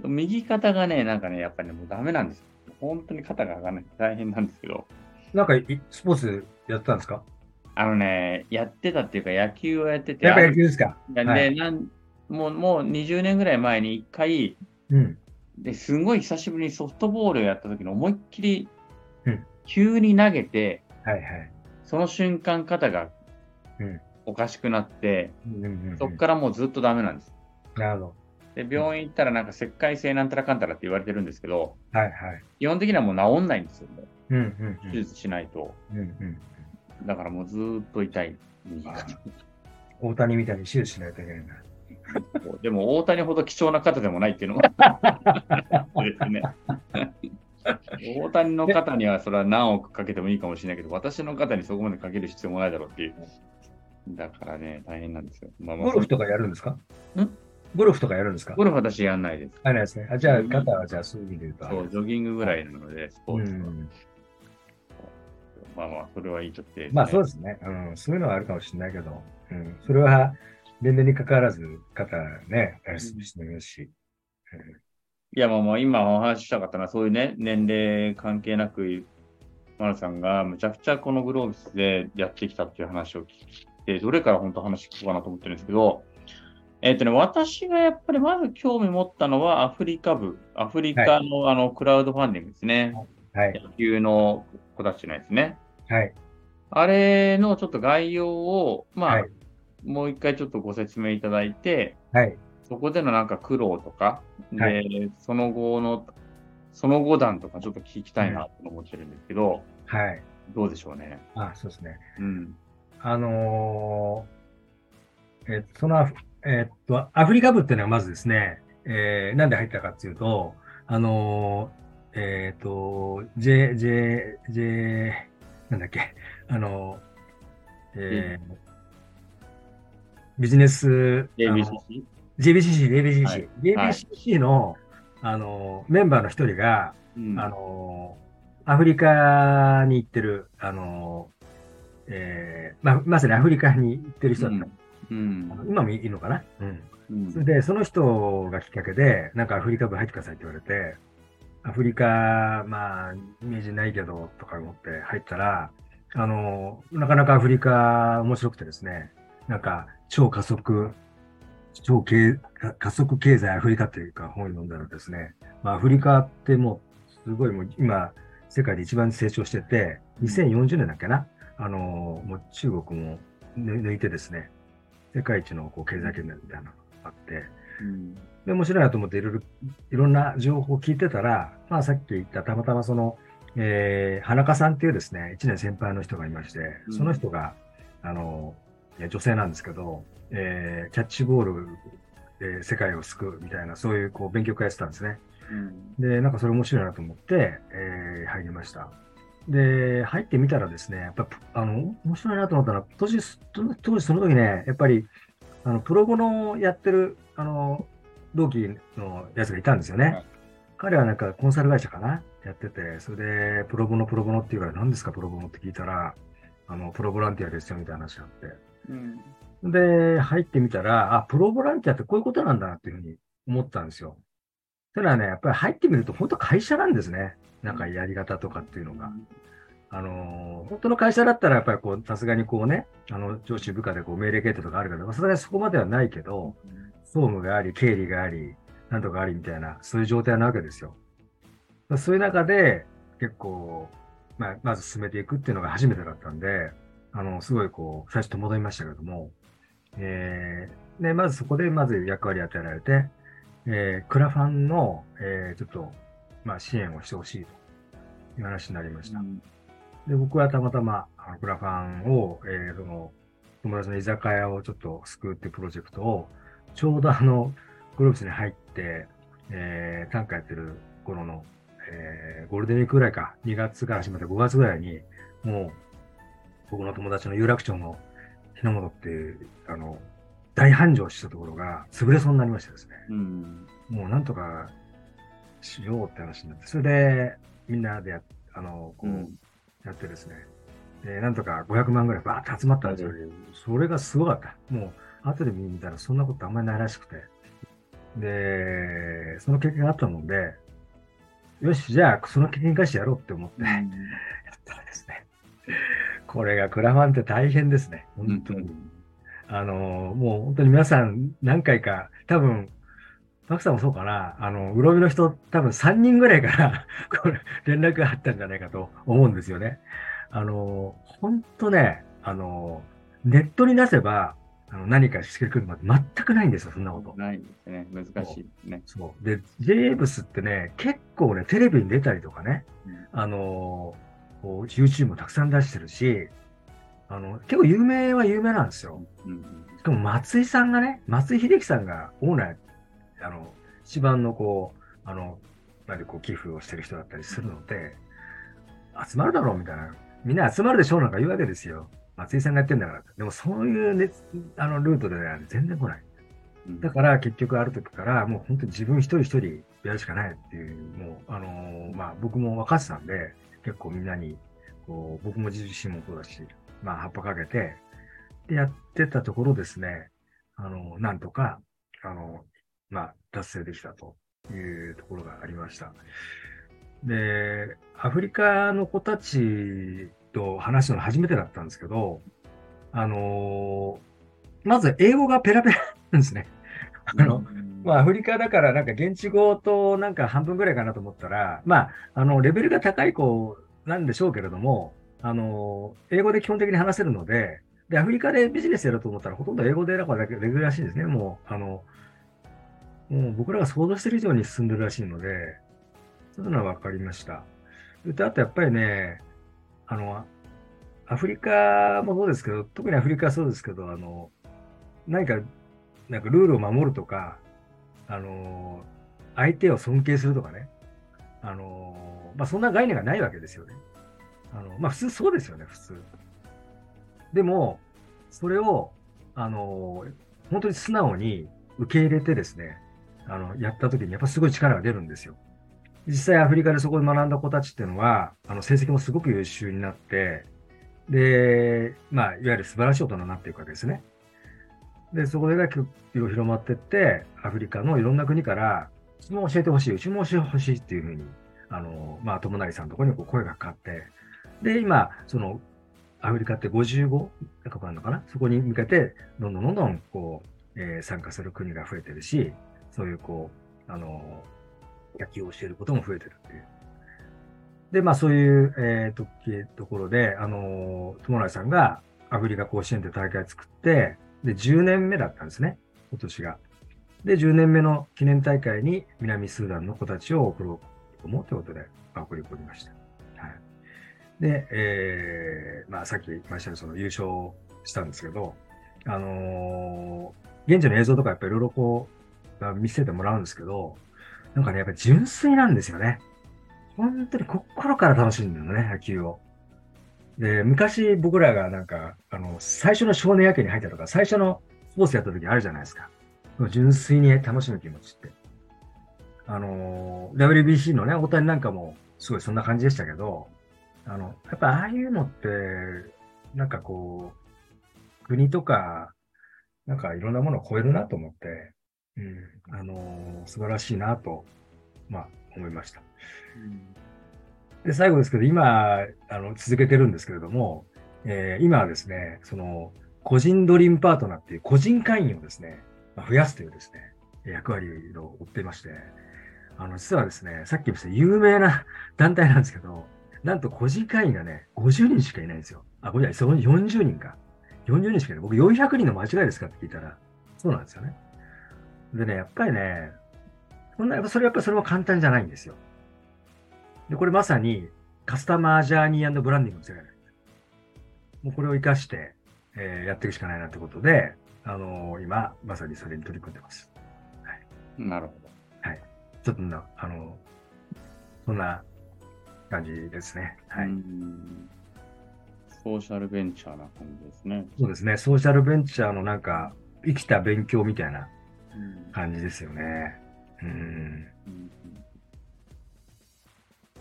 Speaker 3: 右肩がね、なんかね、やっぱりね、もうダメなんですよ。本当に肩が上がらない。大変なんですけど、
Speaker 2: なんかい、スポーツやってたんですか？
Speaker 3: あのね、やってたっていうか、野球をやってて、
Speaker 2: やっぱ野球ですか？
Speaker 3: で、
Speaker 2: はい
Speaker 3: なんもうもう20年ぐらい前に1回、
Speaker 2: うん。
Speaker 3: ですごい久しぶりにソフトボールをやった時に思いっきり
Speaker 2: うん
Speaker 3: 急に投げて、
Speaker 2: はいはい。
Speaker 3: その瞬間肩が
Speaker 2: うん
Speaker 3: おかしくなって、
Speaker 2: うんうんうん
Speaker 3: そこからもうずっとダメなんです。
Speaker 2: なるほ
Speaker 3: で、病院行ったらなんか石灰性なんたらかんたらって言われてるんですけど、
Speaker 2: ど。はいはい。
Speaker 3: 基本的にはもう治んないんですよ。もう
Speaker 2: うんうん
Speaker 3: 手術しないと。
Speaker 2: うん。うんうん。
Speaker 3: だからもうずーっと痛い。
Speaker 2: 大谷みたいに手術しないといけないんだ。
Speaker 3: でも大谷ほど貴重な肩でもないっていうのも ですね。大谷の肩にはそれは何億かけてもいいかもしれないけど、私の肩にそこまでかける必要もないだろうっていう。だからね、大変なんですよ。まあまあ
Speaker 2: ゴルフとかやるんですか？
Speaker 3: ん？
Speaker 2: ゴルフとかやるんですか？
Speaker 3: ゴルフ私やんないです。
Speaker 2: あ、ないですね。あ、じゃあ、肩はじゃあ、そういう意味で言うと。
Speaker 3: そう、ジョギングぐらいなので、スポ
Speaker 2: う
Speaker 3: ーツは。
Speaker 2: ん。
Speaker 3: まあまあ、それはいいとって、
Speaker 2: まあ、そうですね。うん。そういうのはあるかもしれないけど、うん。それは、年齢に関わらず、肩ね、休みしてみますし。
Speaker 3: いや、まあまあ、今お話ししたかったのは、そういうね、年齢関係なく、マルさんがむちゃくちゃこのグローブスでやってきたっていう話を聞いて、どれから本当話聞こうかなと思ってるんですけど、えっ、とね、私がやっぱりまず興味持ったのはアフリカ部、アフリカの,、あのクラウドファンディングですね。
Speaker 2: はい。
Speaker 3: 野球の子たちのやつね。
Speaker 2: はい。
Speaker 3: あれのちょっと概要を、まあ、
Speaker 2: はい
Speaker 3: もう一回ちょっとご説明いただいて、
Speaker 2: はい。
Speaker 3: そこでのなんか苦労とか、で、
Speaker 2: は
Speaker 3: その後の、その後談とかちょっと聞きたいなと思ってるんですけど、
Speaker 2: はい。
Speaker 3: どうでしょうね。
Speaker 2: あ、そうですね。
Speaker 3: うん。
Speaker 2: あのーえっと、そのアフ、えっと、アフリカ部っていうのはまずですね、えーなんで入ったかっていうと、あのーえっと、J、J、J、なんだっけ、あのーえービジネス、あの
Speaker 3: ABC?
Speaker 2: JBCC、JBCC、
Speaker 3: はい
Speaker 2: JBCC の、あのーメンバーの一人が、
Speaker 3: うん。
Speaker 2: あのーアフリカに行ってる、あのーえーま、まさにアフリカに行ってる人だった。
Speaker 3: うん。
Speaker 2: 今もいるのかな？うん。
Speaker 3: うん
Speaker 2: それで、その人がきっかけで、なんかアフリカ部入ってくださいって言われて、アフリカ、まあ、イメージないけど、とか思って入ったら、あのーなかなかアフリカ面白くてですね、なんか、超加速、超経加速経済アフリカっていうか本を読んだらですね、まあ、アフリカってもう、すごいもう今、世界で一番成長してて、2040年だっけな、あのーもう中国も抜抜いてですね、世界一のこう経済圏みたいなのがあって、
Speaker 3: うん。
Speaker 2: で、面白いなと思っていろいろ、いろんな情報を聞いてたら、まあさっき言ったたまたまその、えー、花香さんっていうですね、一年先輩の人がいまして、
Speaker 3: うん。
Speaker 2: その人が、あの、女性なんですけど、えー、キャッチボールで世界を救うみたいな、そういうこう勉強会やってたんですね。
Speaker 3: うん。
Speaker 2: で、なんかそれ面白いなと思って、えー入りました。で、入ってみたらですね、やっぱ、あの、面白いなと思ったのは、当時、当時その時ね、やっぱり、あの、プロゴのやってる、あの、同期のやつがいたんですよね。
Speaker 3: はい
Speaker 2: 彼はなんかコンサル会社かな？やってて、それで、プロボノ、プロボノっていうから、何ですか、プロボノって聞いたら、あの、プロボランティアですよ、みたいな話があって。
Speaker 3: うん。
Speaker 2: で、入ってみたら、あ、プロボランティアってこういうことなんだなっていうふうに思ったんですよ。ただね、やっぱり入ってみると、本当会社なんですね。なんかやり方とかっていうのが。あの本当の会社だったら、やっぱりこう、さすがにこうね、あの、上司部下でこう命令系統とかあるけど、さすがにそこまではないけど、総務があり、経理があり、なんとかありみたいな、そういう状態なわけですよ。そういう中で、結構、まあ、まず進めていくっていうのが初めてだったんで、あの、すごいこう、最初戸惑いましたけども、えー、で、まずそこで、まず役割与えられて、えー、クラファンの、えー、ちょっと、まあ、支援をしてほしいという話になりました。うん、で、僕はたまたま、あのクラファンを、えー、その、友達の居酒屋をちょっと救うっていうプロジェクトを、ちょうどあの、グループスに入って、えー、短歌やってる頃の、えー、ゴールデンウィークぐらいか、2月から始まって5月ぐらいに、もう、僕の友達の有楽町の日の本ってあの、大繁盛したところが潰れそうになりましてですね。うん、もうなんとかしようって話になって、それでみんなでや、あの、こう、やってですね。で、なんとか500万ぐらいバーって集まったんですよ。それがすごかった。もう、後で見たらそんなことあんまりないらしくて。で、その経験があったので、よし、じゃあ、その経験生かしてやろうって思って、やったらですね、これがクラファンって大変ですね、本当に。うん、あの、もう本当に皆さん何回か、多分、マクさんもそうかな、あの、うろみの人、多分3人ぐらいから これ、連絡があったんじゃないかと思うんですよね。あの、本当ね、あの、ネットに出せば、あの何かしてくるまで全くないんですよ、そんなこと。
Speaker 1: ないんですね。難しいね。
Speaker 2: そう。で、ジェーブスってね、結構ね、テレビに出たりとかね、うん、あの、こう YouTube もたくさん出してるし、あの、結構有名は有名なんですよ。うん、しかも松井さんがね、松井秀喜さんがオーナー、あの、一番のこう、あの、なんでこう寄付をしてる人だったりするので、集まるだろうみたいな。みんな集まるでしょうなんか言うわけですよ。松井さんがやってんだから。でもそういう、ね、あのルートで、ね、全然来ない。だから結局ある時からもう本当に自分一人一人やるしかないっていう、もう、あのー、まあ僕も分かってたんで、結構みんなに、こう、僕も自身もそうだし、まあ葉っぱかけて、でやってたところですね、あの、なんとか、あの、まあ達成できたというところがありました。で、アフリカの子たちと話すの初めてだったんですけど、あのー、まず英語がペラペラなんですね。あの、まあ、アフリカだからなんか現地語となんか半分ぐらいかなと思ったら、まあ、あの、レベルが高い子なんでしょうけれども、あの、英語で基本的に話せるので、で、アフリカでビジネスやろうと思ったらほとんど英語で選ばだけレベルらしいんですね。もう、あの、もう僕らが想像してる以上に進んでるらしいので、そういうのは分かりました。で、あとやっぱりね、あの、アフリカもそうですけど、特にアフリカはそうですけど、あの、何か、なんかルールを守るとか、あの、相手を尊敬するとかね、あの、まあ、そんな概念がないわけですよね。あの、まあ、普通そうですよね、普通。でも、それを、あの、本当に素直に受け入れてですね、あの、やった時にやっぱすごい力が出るんですよ。実際アフリカでそこで学んだ子たちっていうのは、あの、成績もすごく優秀になって、で、まあ、いわゆる素晴らしい大人になっていくわけですね。で、そこでが広まってって、アフリカのいろんな国から、うちも教えてほしい、うちも教えてほしいっていうふうに、あの、まあ、友成さんのところにこう声がかかって、で、今、その、アフリカって55かあるのかな？そこに向けて、どんどんどんどん、こう、えー、参加する国が増えてるし、そういう、こう、あの、野球を教えることも増えてるっていう。で、まあそういう、えー、とところで、あの、友成さんがアフリカ甲子園で大会作って、で、10年目だったんですね、今年が。で、10年目の記念大会に南スーダンの子たちを送ろうと思うということで、送り込みました。はい。で、えー、まあさっき言いましたようにその優勝したんですけど、あのー、現地の映像とかやっぱりいろいろこう、見せてもらうんですけど、なんかね、やっぱり純粋なんですよね。本当に心から楽しんでるのね、野球を。で、昔僕らがなんか、あの、最初の少年野球に入ったとか、最初のスポーツやった時あるじゃないですか。純粋に楽しむ気持ちって。あの、WBC のね、大谷なんかもすごいそんな感じでしたけど、あの、やっぱああいうのって、なんかこう、国とか、なんかいろんなものを超えるなと思って、うん、あの素晴らしいなと、まあ、思いました。うんで、最後ですけど、今、あの、続けてるんですけれども、えー、今はですね、その、個人ドリームパートナーっていう個人会員をですね、ま、増やすというですね、役割を負っていまして、あの、実はですね、さっき言った有名な 団体なんですけど、なんと個人会員がね、50人しかいないんですよ。あ、これその40人か。40人しかいない。僕400人の間違いですかって聞いたら、そうなんですよね。でね、やっぱりね、そんな、やっぱそれやっぱそれも簡単じゃないんですよ。で、これまさにカスタマージャーニーブランディングの世界。もうこれを活かして、えー、やっていくしかないなってことで、あのー、今、まさにそれに取り組んでます。
Speaker 3: はい。なるほど。
Speaker 2: はい。ちょっとな、あの、そんな感じですね。はい。
Speaker 3: ソーシャルベンチャーな感じですね。
Speaker 2: そうですね。ソーシャルベンチャーのなんか、生きた勉強みたいな感じですよね。うん。うん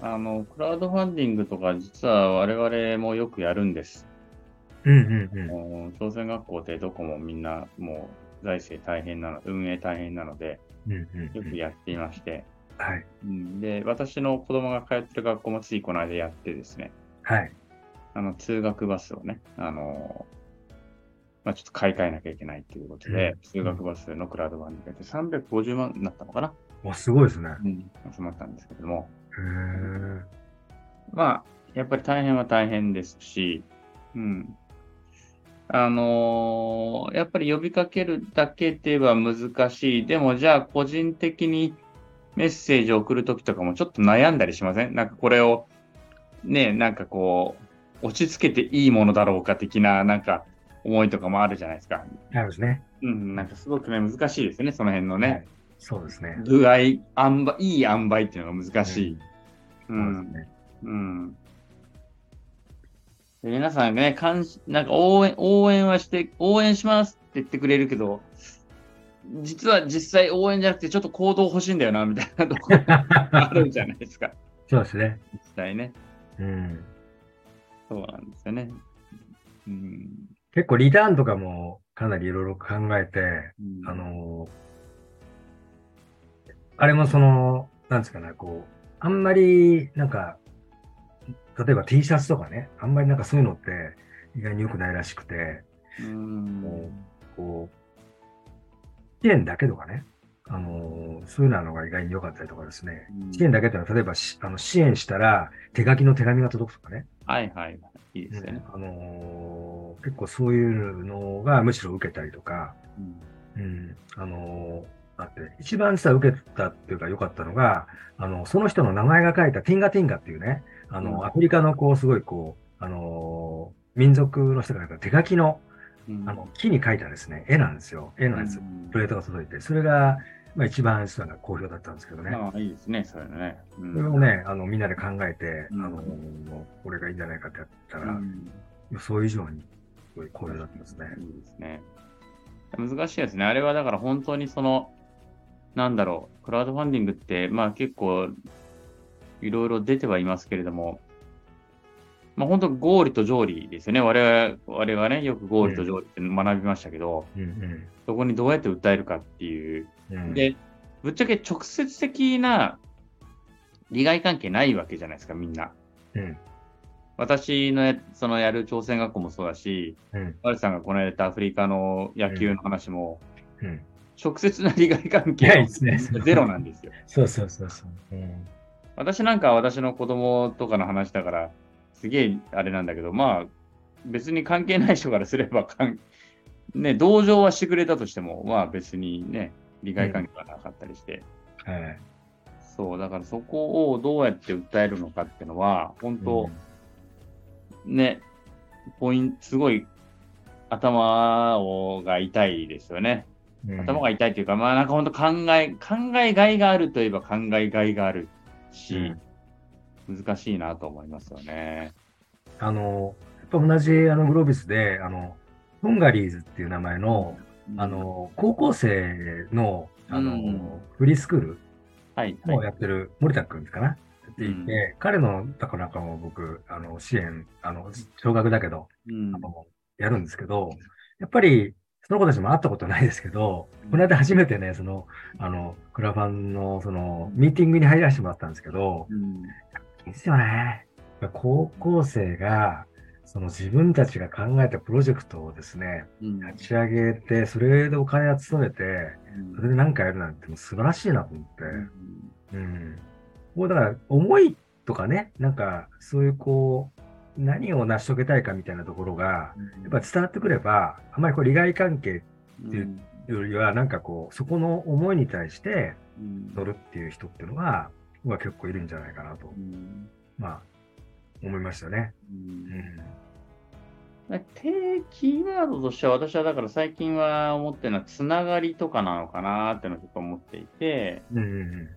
Speaker 3: あの、クラウドファンディングとか、実は我々もよくやるんです。
Speaker 2: うんうん
Speaker 3: うん。朝鮮学校ってどこもみんなもう財政大変なの、運営大変なので、よくやっていまして、
Speaker 2: はい。
Speaker 3: で、私の子供が通ってる学校もついこの間やってですね、
Speaker 2: はい。
Speaker 3: あの、通学バスをね、あの、まあ、ちょっと買い替えなきゃいけないっていうことで、うん、通学バスのクラウドファンディングで350万になったのかな。
Speaker 2: わ、すごいですね。
Speaker 3: うん、集まったんですけども。まあ、やっぱり大変は大変ですし、うん。あのー、やっぱり呼びかけるだけでは難しい。でも、じゃあ、個人的にメッセージを送るときとかもちょっと悩んだりしません？なんかこれを、ね、なんかこう、落ち着けていいものだろうか的な、なんか、思いとかもあるじゃないですか。
Speaker 2: あるですね。
Speaker 3: うん、なんかすごくね、難しいですね、その辺のね。はい、
Speaker 2: そうですね。
Speaker 3: 具合、あんば、いい塩梅っていうのが難しい。うん。うん、ね、うんで皆さんね、かんなんか応援、応援はして、応援しますって言ってくれるけど、実は実際応援じゃなくてちょっと行動欲しいんだよな、みたいなところ あるんじゃないですか。
Speaker 2: そうですね。
Speaker 3: 実際ね。
Speaker 2: うん。
Speaker 3: そうなんですよね。うん、
Speaker 2: 結構リターンとかもかなりいろいろ考えて、うん、あの、あれもその、なんですかね、こう、あんまりなんか例えば T シャツとかね、あんまりなんかそういうのって意外に良くないらしくて、
Speaker 3: うん
Speaker 2: こう、支援だけとかね、あのー、そういうのが意外に良かったりとかですね、支援だけってのは、例えばあの支援したら手書きの手紙が届くとかね。
Speaker 3: はいはい。いいですね。
Speaker 2: あのー、結構そういうのがむしろ受けたりとか、うん、うん、あのーあって、一番さ、受けたっていうか良かったのが、あの、その人の名前が書いたティンガティンガっていうね、あの、うん、アフリカのこう、すごいこう、あのー、民族の人が書いた手書きの、うん、あの、木に書いたですね、絵なんですよ。絵のやつ、プレートが届いて、それが、まあ一番実は好評だったんですけどね。
Speaker 3: ああ、いいですね、それね。
Speaker 2: うん、それをね、あの、みんなで考えて、あの、これがいいんじゃないかってやったら、予想以上に、すごい好評だったんですね。
Speaker 3: いいですね。難しいですね。あれはだから本当にその、なんだろう、クラウドファンディングって、まあ結構、いろいろ出てはいますけれども、まあ本当、合理と条理ですよね。我々我々はね、よく合理と条理って学びましたけど、
Speaker 2: うんうん、
Speaker 3: そこにどうやって訴えるかっていう。うん、で、ぶっちゃけ直接的な利害関係ないわけじゃないですか、みんな。
Speaker 2: うん、
Speaker 3: 私のそのやる朝鮮学校もそうだし、
Speaker 2: うん、
Speaker 3: さんがこの間アフリカの野球の話も、
Speaker 2: うん
Speaker 3: 直接な利害関係はゼロなんですよ。
Speaker 2: そうそうそうそう。うん、
Speaker 3: 私なんかは私の子供とかの話だから、すげえあれなんだけど、まあ、別に関係ない人からすればかん、ね、同情はしてくれたとしても、まあ別にね、利害関係はなかったりして。
Speaker 2: うん、はい。
Speaker 3: そう、だからそこをどうやって訴えるのかっていうのは、本当、うん、ね、ポイント、すごい頭をが痛いですよね。頭が痛いというか、まあなんか本当考え、考えがいがあるといえば考えがいがあるし、うん、難しいなと思いますよね。
Speaker 2: あの、やっぱ同じあのグロービスで、あの、ホンガリーズっていう名前の、うん、あの、高校生の、あの、うん、フリースクールをやってる森田君かな、って言って、彼の、だからなんかも僕、あの、支援、あの、少額だけど、あの、やるんですけど、やっぱり、その子たちも会ったことないですけど、この間初めてね、その、あの、クラファンの、その、ミーティングに入らせてもらったんですけど、うん、いいですよね。高校生が、その自分たちが考えたプロジェクトをですね、
Speaker 3: うん
Speaker 2: 立ち上げて、それでお金を集めて、それで何かやるなんてもう素晴らしいなと思って。うん。もうだから、思いとかね、なんか、そういうこう、何を成し遂げたいかみたいなところが、やっぱ伝わってくれば、あまりこう利害関係
Speaker 3: うんうん。
Speaker 2: よりは、なんかこう、そこの思いに対して
Speaker 3: うん。
Speaker 2: 乗るっていう人っていうのが、まあ結構いるんじゃないかなと、
Speaker 3: うん。
Speaker 2: まあ、思いましたね。
Speaker 3: う
Speaker 2: うん。ん。
Speaker 3: 定キーワードとしては、私はだから最近は思ってるのは、つながりとかなのかなっていうのをちょっと思っていて、
Speaker 2: うんうん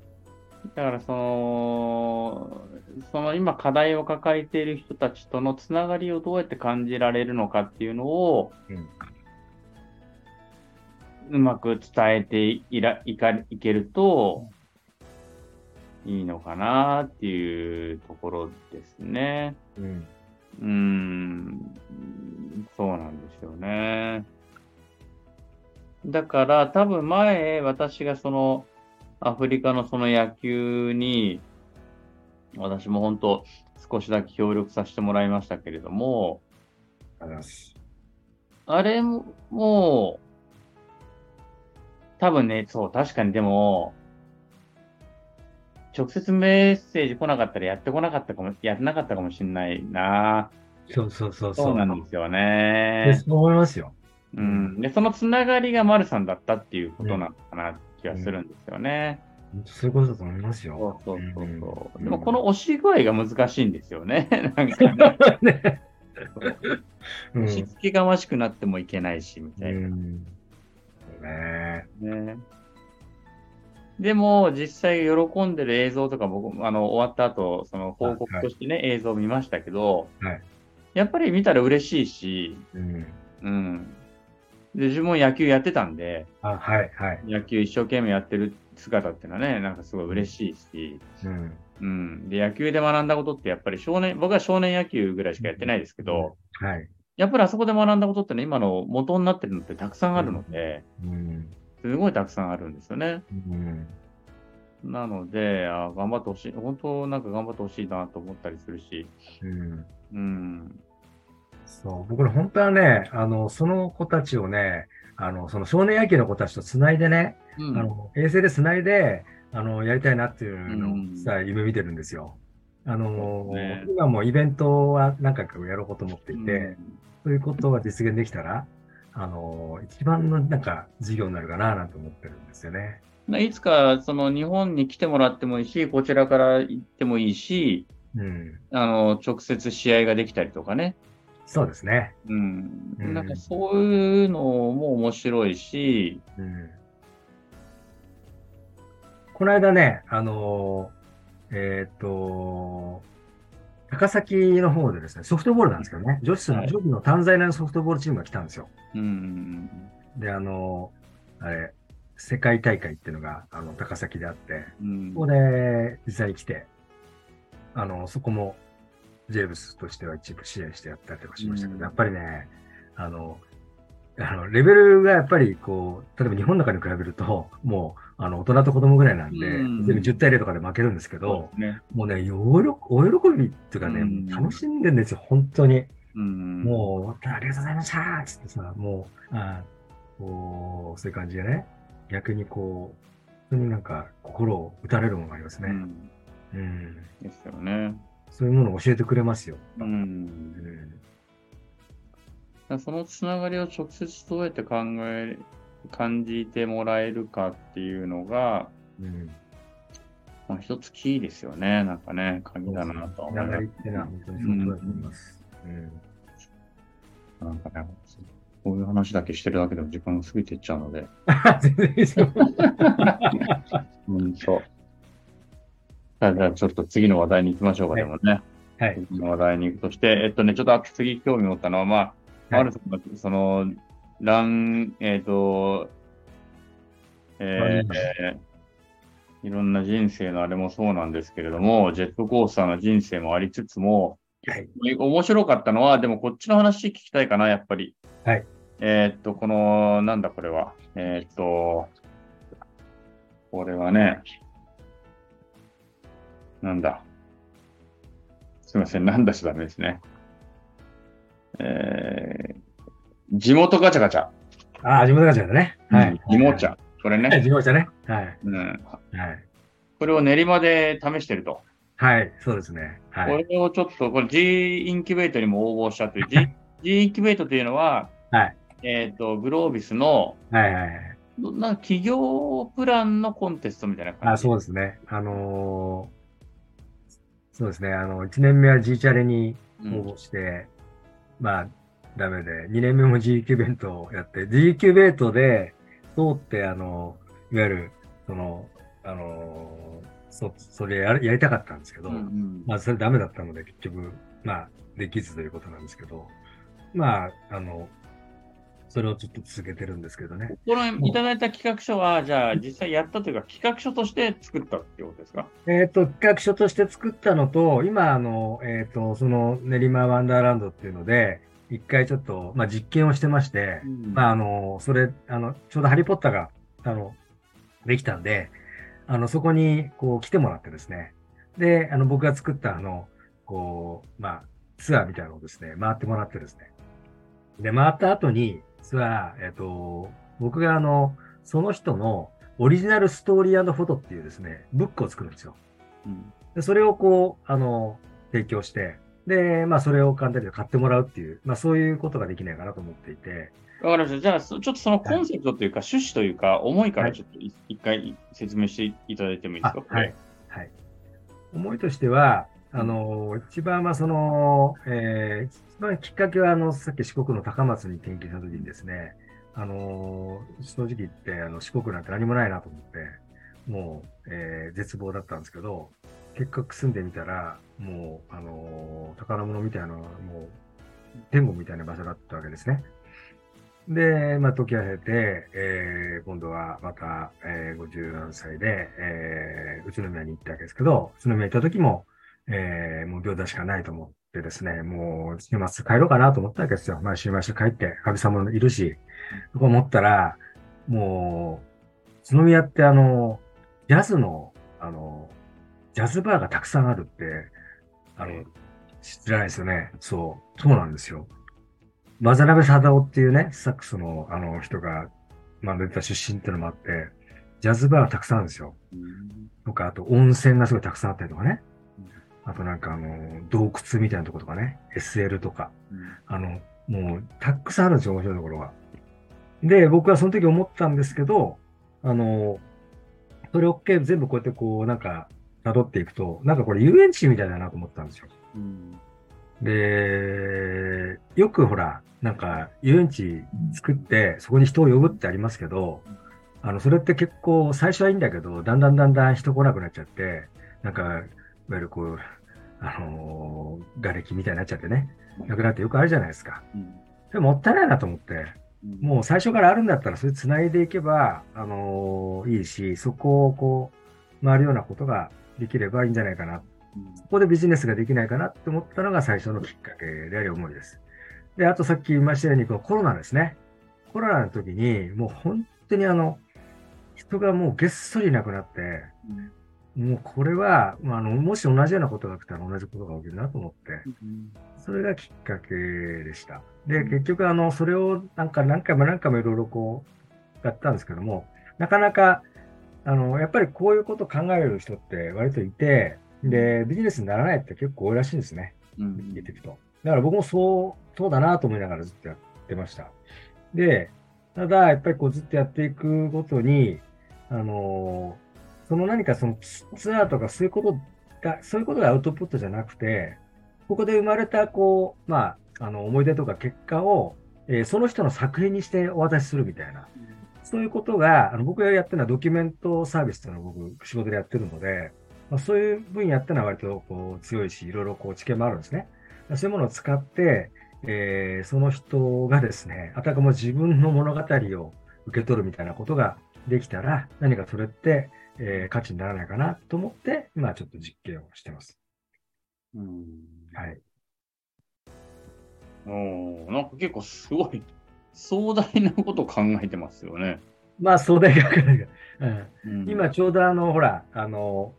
Speaker 3: だからその、その今課題を抱えている人たちとのつながりをどうやって感じられるのかっていうのを、
Speaker 2: う
Speaker 3: まく伝えていらいかいけるといいのかなっていうところですね。
Speaker 2: うん。
Speaker 3: うーん、そうなんですよね。だから多分前、私がそのアフリカのその野球に、私も本当少しだけ協力させてもらいましたけれども、
Speaker 2: あ
Speaker 3: れも、もう、多分ね、そう、確かにでも、直接メッセージ来なかったらやってこなかったかも、やってなかったかもしれないな。
Speaker 2: そうそうそう
Speaker 3: そうなんですよ
Speaker 2: で
Speaker 3: ね。
Speaker 2: そう思いますよ。
Speaker 3: うん。で、そのつながりが丸さんだったっていうことなのかなって気がするんですよね。
Speaker 2: そういうことだと思います
Speaker 3: そう
Speaker 2: よ。
Speaker 3: そうそうそう。
Speaker 2: うん
Speaker 3: でも、この押し具合が難しいんですよね。なんかね。押し付けがましくなってもいけないし、みたいな。
Speaker 2: うんね
Speaker 3: ね。でも、実際喜んでる映像とか僕、あの、終わった後、その報告としてね、映像を見ましたけど、
Speaker 2: はい
Speaker 3: やっぱり見たら嬉しいし、
Speaker 2: うん。
Speaker 3: うん。で、自分も野球やってたんで、
Speaker 2: あ、はい、はい。
Speaker 3: 野球一生懸命やってる姿っていうのはね、なんかすごい嬉しいし、
Speaker 2: うん。
Speaker 3: うん。で、野球で学んだことってやっぱり少年、僕は少年野球ぐらいしかやってないですけど、
Speaker 2: はい。
Speaker 3: やっぱりあそこで学んだことってね、今の元になってるのってたくさんあるので、
Speaker 2: うん。
Speaker 3: すごいたくさんあるんですよね。
Speaker 2: うん。
Speaker 3: なので、あ頑張ってほしい。本当なんか頑張ってほしいなと思ったりするし、
Speaker 2: うん。
Speaker 3: うん。
Speaker 2: そう、僕ら本当はね、あの、その子たちをね、あの、その少年野球の子たちと繋いでね、
Speaker 3: うん
Speaker 2: あの、衛星で繋いで、あの、やりたいなっていうの
Speaker 3: うん
Speaker 2: をさ、夢見てるんですよ。あの、
Speaker 3: ね
Speaker 2: 今もイベントは何回かやろうと思っていて、そういうことが実現できたら、あの、一番のなんか事業になるかななんて思ってるんですよね。
Speaker 3: うんいつか、その日本に来てもらってもいいし、こちらから行ってもいいし、
Speaker 2: うん。
Speaker 3: あの、直接試合ができたりとかね。
Speaker 2: そうですね。
Speaker 3: うん。
Speaker 2: うん
Speaker 3: なんかそういうのも面白いし、
Speaker 2: うん。この間ね、あのえーっと、高崎の方でですね、ソフトボールなんですけどね、女子の、
Speaker 3: はい
Speaker 2: 女子の短大のソフトボールチームが来たんですよ。
Speaker 3: うん。
Speaker 2: で、あのあれ、世界大会っていうのが、あの、高崎であって、
Speaker 3: うん
Speaker 2: ここで実際に来て、あの、そこも、ジェームスとしては一部支援してやったりとかしましたけど、
Speaker 3: うん
Speaker 2: やっぱりね、あの、あの、レベルがやっぱりこう、例えば日本の中に比べると、もう、あの、大人と子供ぐらいなんで、
Speaker 3: うん
Speaker 2: 全部10対0とかで負けるんですけど
Speaker 3: そうね。
Speaker 2: もうね、お喜びっていうかね、
Speaker 3: うん
Speaker 2: 楽しんでんですよ、本当に。
Speaker 3: うん。
Speaker 2: もう、ありがとうございましたつってさ、もう、あこう、そういう感じでね、逆にこう、本当になんか心を打たれるものがありますね。
Speaker 3: うん。
Speaker 2: うん。
Speaker 3: ですよね。
Speaker 2: そういうものを教えてくれますよ。
Speaker 3: う。
Speaker 2: うんん。
Speaker 3: そのつながりを直接どうやって考え、感じてもらえるかっていうのが、
Speaker 2: うん。
Speaker 3: まあ、一つキーですよね。なんかね、鍵だなと思います。
Speaker 2: がりってのは本当にそうだと思います。うん。
Speaker 3: なんかね、こういう話だけしてるだけでも時間が過ぎていっちゃうので。
Speaker 2: 全然いいですよ。
Speaker 3: うんと。じゃあ、ちょっと次の話題に行きましょうか、
Speaker 2: はい
Speaker 3: でもね。
Speaker 2: はい。
Speaker 3: 次の話題に行くとして、えっとね、ちょっと次興味持ったのは、まあ、
Speaker 2: はい
Speaker 3: あるその、その、ラン、えっ、と、えーえーいろんな人生のあれもそうなんですけれども、ジェットコースターの人生もありつつも、
Speaker 2: はい。
Speaker 3: 面白かったのは、でもこっちの話聞きたいかな、やっぱり。
Speaker 2: はい。
Speaker 3: えーっと、この、なんだこれは。えーっと、これはね、なんだ。すみません、なんだしダメですね。えー、地元ガチャガチャ。
Speaker 2: ああ、地元ガチャだね。はい。
Speaker 3: 地元茶。これ
Speaker 2: はい、
Speaker 3: ね。
Speaker 2: 地元茶ね。はい。
Speaker 3: うん。
Speaker 2: はい。
Speaker 3: これを練馬で試してると。
Speaker 2: はい、そうですね。はい。
Speaker 3: これをちょっと、これ G インキュベートにも応募したという。G, G インキュベートというのは、
Speaker 2: はい。
Speaker 3: えっ、と、グロービスの、
Speaker 2: はいはいはい。
Speaker 3: どな企業プランのコンテストみたいな感
Speaker 2: あ、
Speaker 3: じ。
Speaker 2: そうですね。あのーそうですね。あの、1年目は G チャレに
Speaker 3: うん
Speaker 2: 応募して、まあ、ダメで、2年目も G キュベントをやって、G キュベントで通って、あの、いわゆる、その、あのーそ、それやるやりたかったんですけど、
Speaker 3: うんうん
Speaker 2: まあ、それダメだったので、結局、まあ、できずということなんですけど、まあ、あの、それをちょっと続けてるんですけどね。
Speaker 3: このいただいた企画書は、じゃあ実際やったというか、企画書として作ったってことですか？
Speaker 2: えっ、と、企画書として作ったのと、今、あの、えっ、と、その練馬ワンダーランドっていうので、一回ちょっと、まあ、実験をしてまして、まあ、あの、それ、あの、ちょうどハリーポッターが、あの、できたんで、あの、そこに、こう、来てもらってですね。で、あの、僕が作った、あの、こう、まあ、ツアーみたいなのをですね、回ってもらってですね。で、回った後に、ツアー、えっ、と、僕があの、その人のオリジナルストーリーフォトっていうですね、ブックを作るんですよ。
Speaker 3: うん
Speaker 2: でそれをこう、あの、提供して、で、まあ、それを簡単に買ってもらうっていう、まあ、そういうことができないかなと思っていて、
Speaker 3: わかりました。じゃあ、そちょっとそのコンセプトというか、趣旨というか、思いからちょっとい一回説明していただいてもいいですか？
Speaker 2: あはい。はい。思いとしては、あの、一番まあその、えー一番きっかけは、あの、さっき四国の高松に転勤した時にですね、あの、正直言って、あの、四国なんて何もないなと思って、もう、えー絶望だったんですけど、結局住んでみたら、もう、あの、宝物みたいなもう、天国みたいな場所だったわけですね。で、まあ、時を経て、えー今度はまた、えー、50何歳で、えー宇都宮に行ったわけですけど、宇都宮行った時も、えーもう餃子しかないと思ってですね、もう週末帰ろうかなと思ったわけですよ。毎週毎週帰って、神様もいるし、とか思ったら、もう、宇都宮ってあの、ジャズの、あの、ジャズバーがたくさんあるって、あの、知らないですよね。そう、そうなんですよ。渡辺貞夫っていうね、サックスのあの人が、まあ、出た出身っていうのもあって、ジャズバーがたくさんあるんですよ。
Speaker 3: うん
Speaker 2: とか、あと温泉がすごいたくさんあったりとかね
Speaker 3: うん。
Speaker 2: あとなんかあの、洞窟みたいなところとかね、SL とか、あの、もうたくさんあるんですよ、面白いところが。で、僕はその時思ったんですけど、あの、それを全部こうやってこう、なんか、辿っていくと、なんかこれ遊園地みたいだなと思ったんですよ。
Speaker 3: うん
Speaker 2: で、よくほら、なんか遊園地作ってそこに人を呼ぶってありますけど、あの、それって結構最初はいいんだけど、だんだんだんだん人来なくなっちゃって、なんか、いわゆるこう、あのー、瓦礫みたいになっちゃってね、なくなってよくあるじゃないですか。
Speaker 3: うん
Speaker 2: でももったいないなと思って、
Speaker 3: うん
Speaker 2: もう最初からあるんだったらそれ繋いでいけば、あのーいいし、そこをこう、回るようなことができればいいんじゃないかなここでビジネスができないかなって思ったのが最初のきっかけであり思いです。で、あとさっき言いましたように、このコロナですね。コロナの時に、もう本当にあの、人がもうげっそりいなくなって、もうこれは、まあ、あの、もし同じようなことが起きたら同じことが起きるなと思って、
Speaker 3: うん
Speaker 2: それがきっかけでした。で、結局あの、それをなんか何回も何回もいろいろこう、やったんですけども、なかなか、あの、やっぱりこういうことを考える人って割といて、で、ビジネスにならないって結構多いらしいんですね。
Speaker 3: うん
Speaker 2: 聞いていくと。だから僕もそう、そうだなと思いながらずっとやってました。で、ただ、やっぱりこうずっとやっていくごとに、あのその何かそのツアーとかそういうことが、そういうことがアウトプットじゃなくて、ここで生まれた、こう、まあ、あの、思い出とか結果を、えーその人の作品にしてお渡しするみたいな。そういうことが、あの僕がやってるのはドキュメントサービスっていうのを僕仕事でやってるので、まあ、そういう分野ってのは割とこう強いし、いろいろこう知見もあるんですね。そういうものを使って、えーその人がですね、あたかも自分の物語を受け取るみたいなことができたら、何かそれって、えー価値にならないかなと思って、今ちょっと実験をしてます。
Speaker 3: うん。
Speaker 2: はい。
Speaker 3: おーなんか結構すごい壮大なことを考えてますよね。
Speaker 2: まあ、壮大学が、うん。
Speaker 3: うん。
Speaker 2: 今ちょうどあの、ほら、あの、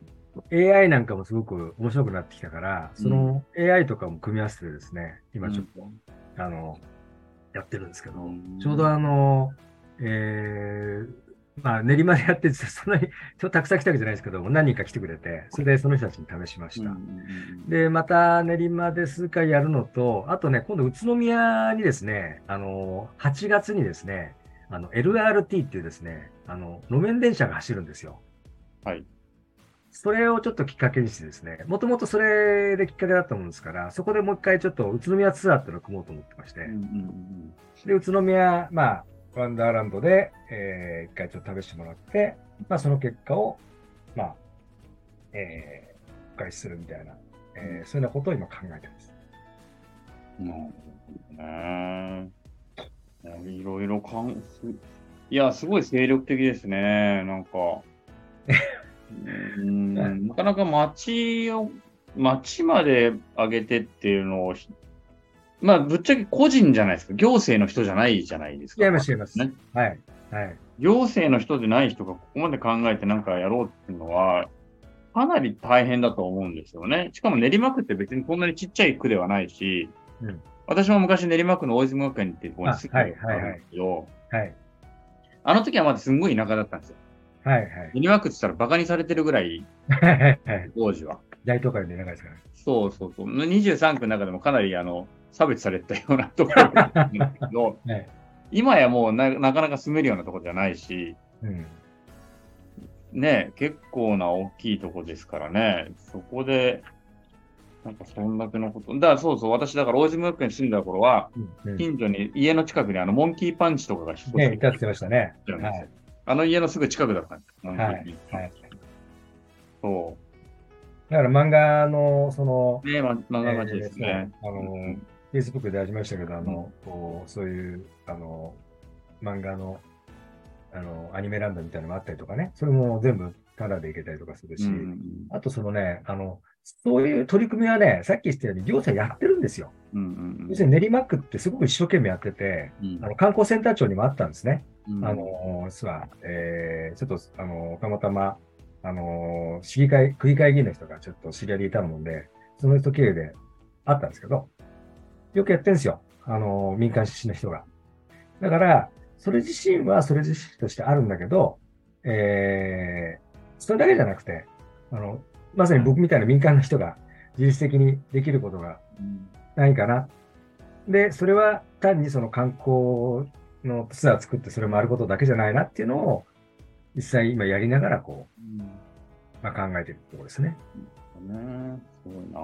Speaker 2: AI なんかもすごく面白くなってきたから、その AI とかも組み合わせてですね、今ちょっと、あの、やってるんですけど
Speaker 3: うん、
Speaker 2: ちょうどあの、えー、まあ、練馬でやってて、そんなに、たくさん来たわけじゃないですけども、何人か来てくれて、それでその人たちに試しました。で、また練馬で数回やるのと、あとね、今度宇都宮にですね、あの、8月にですね、あの、LRT っていうですね、あの、路面電車が走るんですよ。
Speaker 3: はい。
Speaker 2: それをちょっときっかけにしてですね、もともとそれできっかけだったもんですから、そこでもう一回ちょっと宇都宮ツアーっていうのを組もうと思ってまして、
Speaker 3: うんうんうん
Speaker 2: で、宇都宮、まあ、ワンダーランドで、えー一回ちょっと試してもらって、まあ、その結果を、まあ、えー、お返しするみたいな、えーそういうようなことを今考えてます。
Speaker 3: なるほどね。いろいろかんす、いや、すごい精力的ですね。なんか。うーんなかなか街を、街まで上げてっていうのをひ、まあ、ぶっちゃけ個人じゃないですか。行政の人じゃないじゃないですか。
Speaker 2: 違います、違います。
Speaker 3: ね
Speaker 2: はい。はい。
Speaker 3: 行政の人でない人がここまで考えてなんかやろうっていうのは、かなり大変だと思うんですよね。しかも練馬区って別にこんなにちっちゃい区ではないし、
Speaker 2: うん
Speaker 3: 私も昔練馬区の大泉学園っていうところに住んでたんですけど、
Speaker 2: はい。
Speaker 3: あの時はまだすんごい田舎だったんですよ。
Speaker 2: はい。はい。
Speaker 3: 練馬区って言ったらバカにされてるぐらい。当時は。
Speaker 2: 大東海で長いですからね。
Speaker 3: そうそうそう。23区の中でもかなりあの差別されてたようなところだったんけど、
Speaker 2: は い。
Speaker 3: 今やもうななかなか住めるようなところじゃないし、
Speaker 2: うん。
Speaker 3: ね、結構な大きいとこですからね、そこで、なんかそんだけのこと。だからそうそう、私だから大泉学園に住んだ頃は、
Speaker 2: うん。
Speaker 3: 近所に、家の近くにあの、モンキーパンチとかが引っ
Speaker 2: ね、
Speaker 3: 越して
Speaker 2: いたって言ってましたね。はい。
Speaker 3: あの家のすぐ近くだったんですよ。モンキーパンチ
Speaker 2: はい。
Speaker 3: そ
Speaker 2: だから漫画の、その、
Speaker 3: う。ねま、漫画町ですね。
Speaker 2: えーあの Facebook で始めましたけど、あの、こう、そういう、あの、漫画の、あの、アニメランドみたいなのもあったりとかね、それも全部タダで行けたりとかするし、
Speaker 3: うんうん
Speaker 2: あとそのね、あの、そういう取り組みはね、さっき言ったように行政やってるんですよ。
Speaker 3: うんうん
Speaker 2: 要するに練馬区ってすごく一生懸命やってて、
Speaker 3: うん。
Speaker 2: あの観光センター長にもあったんですね。
Speaker 3: うん。
Speaker 2: あの、実は、えー、ちょっと、あの、たまたま、あの、市議会、区議会議員の人がちょっと知り合いでいたもんで、その人経由であったんですけど、よくやってるんですよ。あの、民間出身の人が。だから、それ自身はそれ自身としてあるんだけど、えー、それだけじゃなくて、あの、まさに僕みたいな民間の人が自律的にできることがないかな。で、それは単にその観光のツアー作ってそれ回ることだけじゃないなっていうのを、実際今やりながらこ
Speaker 3: う
Speaker 2: まあ、考えているところですね。
Speaker 3: ねすごいな。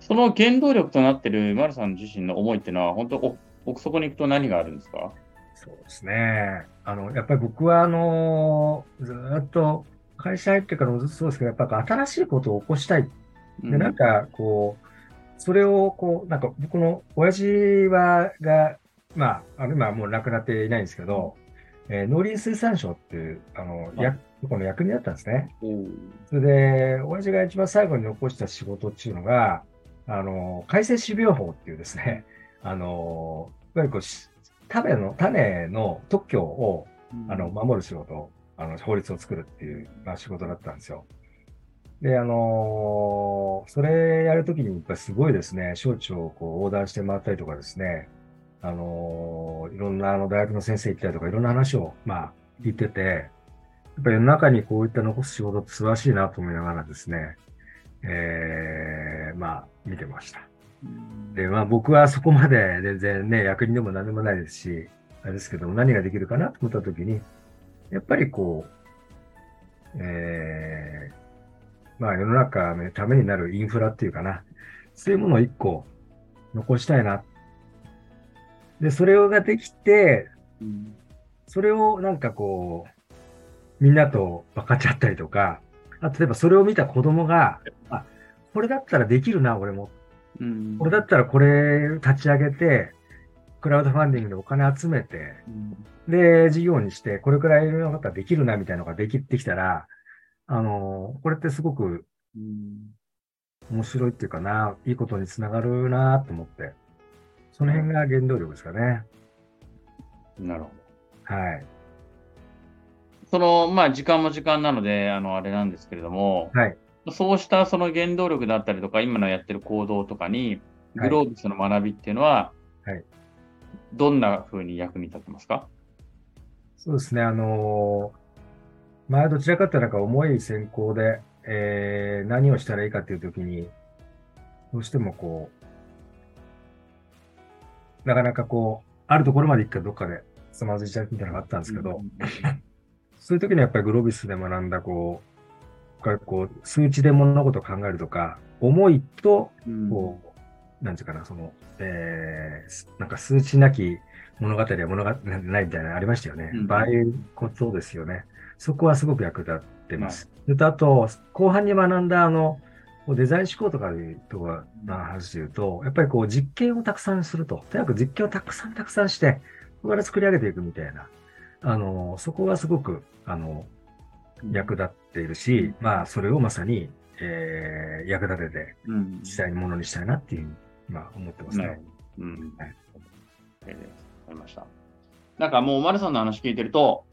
Speaker 3: その原動力となってる丸さん自身の思いっていうのは、本当お奥底に行くと何があるんですか？
Speaker 2: そうですね。あの、やっぱり僕はあの、ずーっと会社入ってからもずっとそうですけど、やっぱ新しいことを起こしたい。で、なんかこう、それをこう、なんか僕の親父は、が、まあ、あの今はもう亡くなっていないんですけど、えー農林水産省っていう、あの、
Speaker 3: あ
Speaker 2: 役、この役人だったんですね。それで、親父が一番最後に残した仕事っていうのが、あの、改正種苗法っていうですね、あの、いわゆるこうし、種の、種の特許を、あの、守る仕事、あの、法律を作るっていう、まあ、仕事だったんですよ。で、あのそれやるときに、やっぱりすごいですね、省庁をこう横断して回ったりとかですね、あのいろんなあの大学の先生行ったりとか、いろんな話を、まあ、聞いてて、やっぱり世の中にこういった残す仕事って素晴らしいなと思いながらですね、えー、まあ、見てました。で、まあ僕はそこまで全然ね、役人でも何でもないですし、あれですけども、何ができるかなと思ったときに、やっぱりこう、えー、まあ世の中のためになるインフラっていうかな、そういうものを一個残したいな。で、それができて、
Speaker 3: うん
Speaker 2: それをなんかこう、みんなと分かっちゃったりとか、あ例えばそれを見た子供が、あ、これだったらできるな、俺も。
Speaker 3: うん
Speaker 2: これだったらこれ立ち上げて、クラウドファンディングでお金集めて、
Speaker 3: うん
Speaker 2: で、事業にして、これくらいの方できるな、みたいなのができてきたら、あの、これってすごく
Speaker 3: うん
Speaker 2: 面白いっていうかな、いいことにつながるなと思って、その辺が原動力ですかね。
Speaker 3: なるほど。
Speaker 2: はい。
Speaker 3: その、まあ、時間も時間なので、あの、あれなんですけれども、
Speaker 2: はい。
Speaker 3: そうしたその原動力だったりとか、今のやってる行動とかに、グロービスの学びっていうのは、
Speaker 2: はい。
Speaker 3: どんな風に役に立ってますか？
Speaker 2: そうですね、あのーまあ、どちらかというとなんか重い先行で、えー何をしたらいいかっていうときに、どうしてもこう、なかなかこう、あるところまで行くかどっかでつまずいちゃうみたいなのがあったんですけど、そういう時にはやっぱりグロービスで学んだ、こう、こうこう数値で物事を考えるとか、思いと、
Speaker 3: うん
Speaker 2: こう、なんていうかな、その、えーすなんか数値なき物語は物語ないみたいなのありましたよね。
Speaker 3: うん
Speaker 2: ああいうことですよね。そこはすごく役立ってます。それと、あと、後半に学んだ、あの、デザイン思考とかいうところの話で言うと、やっぱりこう実験をたくさんすると。とにかく実験をたくさんたくさんして、そこから作り上げていくみたいな。あの、そこがすごく、あの、役立っているし、まあ、それをまさに、えー役立てて、
Speaker 3: うん
Speaker 2: 実際にものにしたいなっていうふうに、まあ、思ってますね。
Speaker 3: うん。
Speaker 2: はい
Speaker 3: えーわかりました。なんかもう、丸さんの話聞いてると、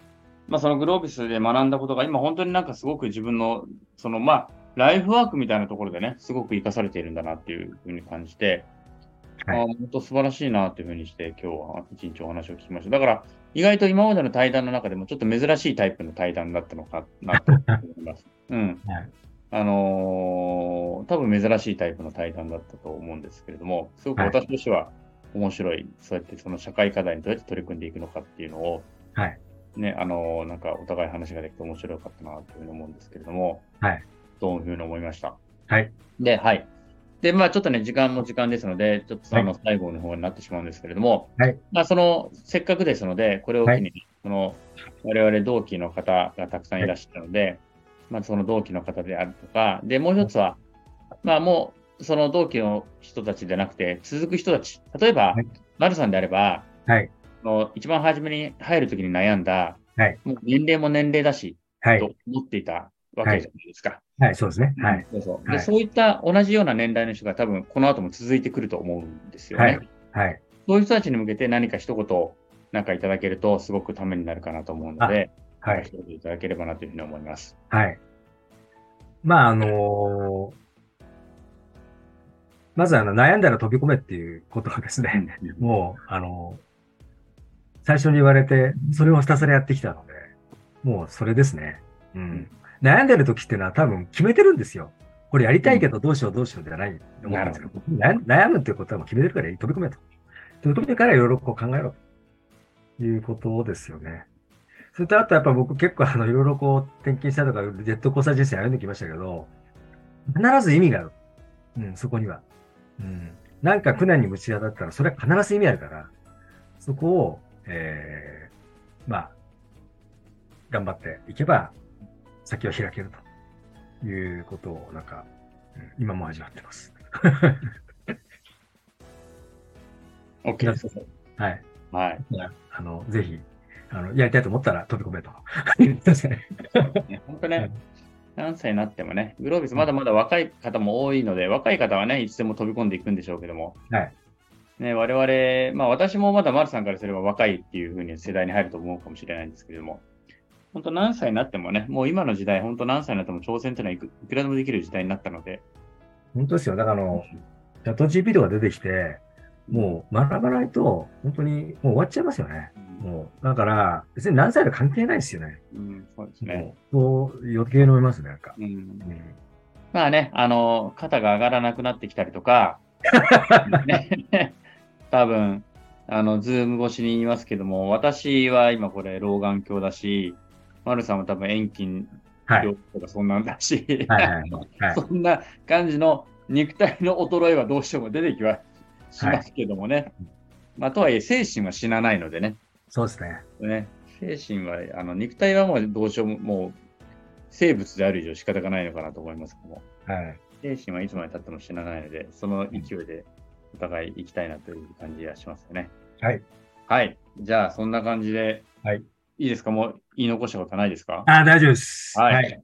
Speaker 3: まあ、そのグロービスで学んだことが、今本当になんかすごく自分の、そのまあ、ライフワークみたいなところでね、すごく活かされているんだなっていうふうに感じて、
Speaker 2: はい
Speaker 3: あー本当素晴らしいなというふうにして、今日は一日お話を聞きました。だから、意外と今までの対談の中でもちょっと珍しいタイプの対談だったのかなと思います。うん。
Speaker 2: はい
Speaker 3: あのー多分珍しいタイプの対談だったと思うんですけれども、すごく
Speaker 2: はい
Speaker 3: 私としては面白い、そうやってその社会課題にどうやって取り組んでいくのかっていうのを、
Speaker 2: はい。
Speaker 3: ね、あのーなんかお互い話ができて面白かったなというふうに思うんですけれども、
Speaker 2: はい。
Speaker 3: どういうふうに思いました？
Speaker 2: はい。
Speaker 3: で、はい。で、まあちょっとね、時間も時間ですので、ちょっとその最後の方になってしまうんですけれども、
Speaker 2: はい。
Speaker 3: まあその、せっかくですので、これを機に、その、我々同期の方がたくさんいらっしゃるので、まあその同期の方であるとか、で、もう一つは、まあもう、その同期の人たちでなくて、続く人たち、例えば、
Speaker 2: はい。
Speaker 3: 丸さんであれば、
Speaker 2: はい。
Speaker 3: その一番初めに入るときに悩んだ、
Speaker 2: はい。
Speaker 3: もう年齢も年齢だし、
Speaker 2: はい。
Speaker 3: と。思っていたわけじゃないですか。
Speaker 2: はい。そうですね。はい。
Speaker 3: そうそう。で、
Speaker 2: はい
Speaker 3: そういった同じような年代の人が多分この後も続いてくると思うんですよね。
Speaker 2: はいはい。
Speaker 3: そういう人たちに向けて何か一言なんかいただけるとすごくためになるかなと思うので、
Speaker 2: はい。
Speaker 3: 一言いただければなというふうに思います。
Speaker 2: はい。まあ、あのーまずあの、悩んだら飛び込めっていうことはですね、もう、あのー最初に言われて、それをひたすらやってきたので、もうそれですね。うん。悩んでる時っていうのは多分決めてるんですよ。これやりたいけどどうしようどうしようじゃないと思うんですけど、悩悩むっていうことはもう決めてるから飛び込めと。飛び込めからいろいろこう考えろということですよね。それとあとやっぱ僕結構あのいろいろこう転勤したとかジェットコースター人生歩んできましたけど、必ず意味がある。うん、そこには。うん。なんか苦難にぶち当たったらそれは必ず意味あるから、そこを、えー、まあ、頑張っていけば先は開けるということをなんか、うん今も味わってます。
Speaker 3: OK です。
Speaker 2: はい。
Speaker 3: はい。
Speaker 2: あの、ぜひ、あの、やりたいと思ったら飛び込めと。
Speaker 3: 本当ね、何歳になってもね、グロービスまだまだ若い方も多いので、若い方はね、いつでも飛び込んでいくんでしょうけども、
Speaker 2: はい。
Speaker 3: ね、我々、まあ私もまだ丸さんからすれば若いっていうふうに世代に入ると思うかもしれないんですけれども、本当何歳になってもね、もう今の時代、本当何歳になっても挑戦っていうのはいくいくらでもできる時代になったので、
Speaker 2: 本当ですよ。だからあの、チャット GP とか出てきて、もう学ばないと、本当にもう終わっちゃいますよね。もう、だから、別に何歳で関係ないですよね。
Speaker 3: うん、そうですね。
Speaker 2: もう、余計思いますね、なんか。
Speaker 3: うん
Speaker 2: うん
Speaker 3: まあね、あの、肩が上がらなくなってきたりとか、ね、多分、あの、ズーム越しに言いますけども、私は今これ老眼鏡だし、丸さんは多分遠近
Speaker 2: はい。
Speaker 3: 鏡とかそんなんだし、
Speaker 2: はいはいはい。はい
Speaker 3: そんな感じの肉体の衰えはどうしても出てきはしますけどもね。まあ、とはいえ、精神は死なないのでね。
Speaker 2: そうですね。
Speaker 3: ね精神は、あの、肉体はもうどうしようも、もう、生物である以上仕方がないのかなと思いますけども。
Speaker 2: はい。
Speaker 3: 精神はいつまで経っても死なないので、その勢いでお互い行きたいなという感じがしますよね。
Speaker 2: はい。
Speaker 3: はい。じゃあ、そんな感じで、
Speaker 2: はい。
Speaker 3: いいですか？もう言い残したことないですか？
Speaker 2: あ、大丈夫です。
Speaker 3: はい。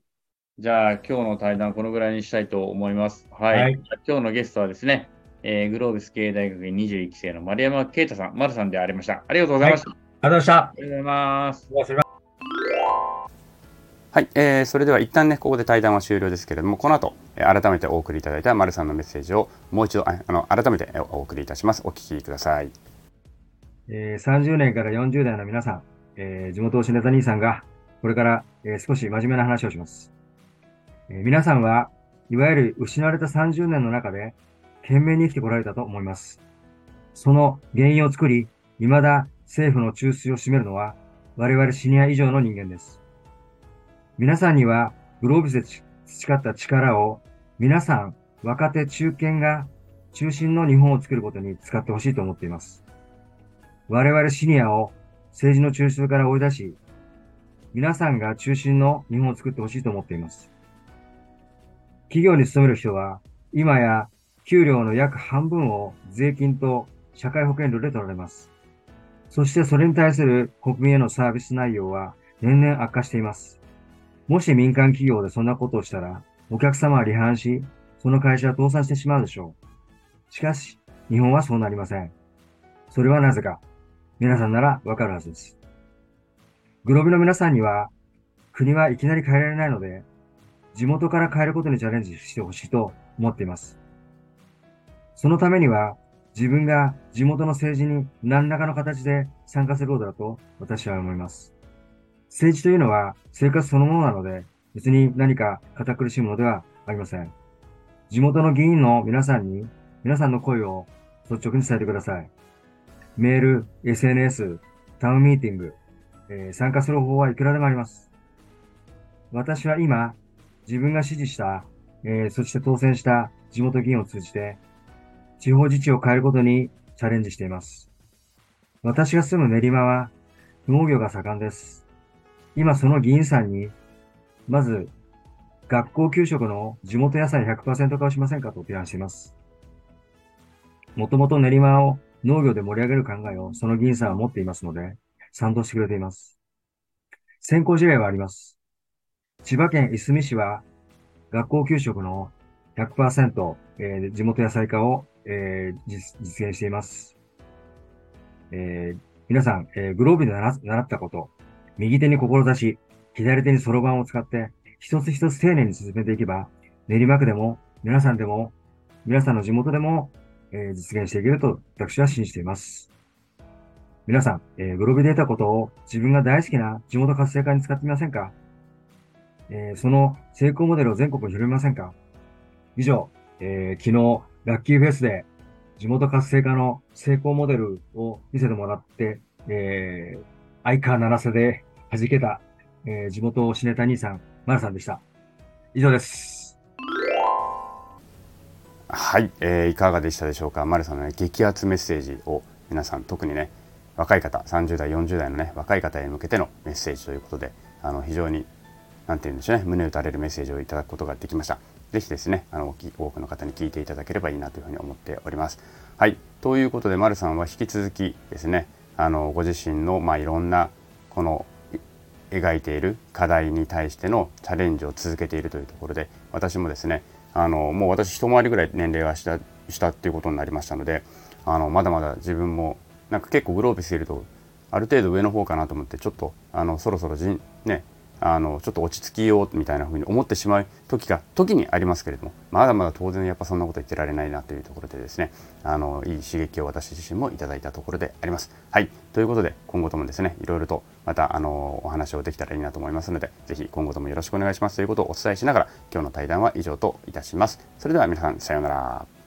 Speaker 3: じゃあ、今日の対談このぐらいにしたいと思います。はい。
Speaker 2: はい
Speaker 3: 今日のゲストはですね、えーグロービス経営大学院21期生の丸山啓太さん、丸さんでありました。ありがとうございました。
Speaker 2: ありがとうございました。
Speaker 3: ありがとうございます。
Speaker 2: お忘れ
Speaker 1: はい、えーそれでは一旦ねここで対談は終了ですけれどもこの後、えー改めてお送りいただいた丸さんのメッセージをもう一度ああの改めてえーお送りいたしますお聞きください
Speaker 2: えー、30年から40代の皆さん、えー、地元推しネタ兄さんが、これから、えー、少し真面目な話をします。えー、皆さんは、いわゆる失われた30年の中で、懸命に生きてこられたと思います。その原因を作り、未だ政府の中枢を占めるのは、我々シニア以上の人間です。皆さんには、グロービスで培った力を、皆さん、若手中堅が中心の日本を作ることに使ってほしいと思っています。我々シニアを政治の中枢から追い出し、皆さんが中心の日本を作ってほしいと思っています。企業に勤める人は、今や給料の約半分を税金と社会保険料で取られます。そしてそれに対する国民へのサービス内容は年々悪化しています。もし民間企業でそんなことをしたら、お客様は離反し、その会社は倒産してしまうでしょう。しかし、日本はそうなりません。それはなぜか。皆さんならわかるはずです。グロビの皆さんには、国はいきなり変えられないので、地元から変えることにチャレンジしてほしいと思っています。そのためには、自分が地元の政治に何らかの形で参加することだと私は思います。政治というのは生活そのものなので、別に何か堅苦しいものではありません。地元の議員の皆さんに、皆さんの声を率直に伝えてください。メール、SNS、タウンミーティング、えー、参加する方法はいくらでもあります。私は今、自分が支持した、えー、そして当選した地元議員を通じて、地方自治を変えることにチャレンジしています。私が住む練馬は農業が盛んです。今その議員さんに、まず、学校給食の地元野菜100%化をしませんかと提案しています。もともと練馬を農業で盛り上げる考えをその議員さんは持っていますので、賛同してくれています。先行事例はあります。千葉県いすみ市は、学校給食の100%、えー、地元野菜化を、えー、実現しています。えー、皆さん、えー、グローブで習ったこと、右手に志、左手にそろばんを使って、一つ一つ丁寧に進めていけば、練馬区でも、皆さんでも、皆さんの地元でも、え、実現していけると私は信じています。皆さん、えー、グローブで得たことを自分が大好きな地元活性化に使ってみませんか？え、その成功モデルを全国に広めませんか？以上、え、昨日、ラッキーフェスで地元活性化の成功モデルを見せてもらって、えー、相川七瀬で弾けた、えー、地元シネタ兄さん、マルさんでした。以上です。
Speaker 1: はい、えー、いかがでしたでしょうか？マルさんの、ね、激アツメッセージを皆さん特にね若い方30代40代のね若い方へ向けてのメッセージということであの非常になんて言うんでしょうね胸打たれるメッセージをいただくことができました。ぜひですねあの多くの方に聞いていただければいいなというふうに思っております。はい。ということで丸さんは引き続きですねあのご自身のまあいろんなこの描いている課題に対してのチャレンジを続けているというところで私もですねあのもう私一回りぐらい年齢はしたっていうことになりましたのであのまだまだ自分もなんか結構グロービスいるとある程度上の方かなと思ってちょっとあのそろそろじねあのちょっと落ち着きようみたいなふうに思ってしまう時が時にありますけれどもまだまだ当然やっぱそんなこと言ってられないなというところでですねあのいい刺激を私自身もいただいたところであります。はいということで今後ともですねいろいろとまたあのお話をできたらいいなと思いますので是非今後ともよろしくお願いしますということをお伝えしながら今日の対談は以上といたします。それでは皆さんさようなら。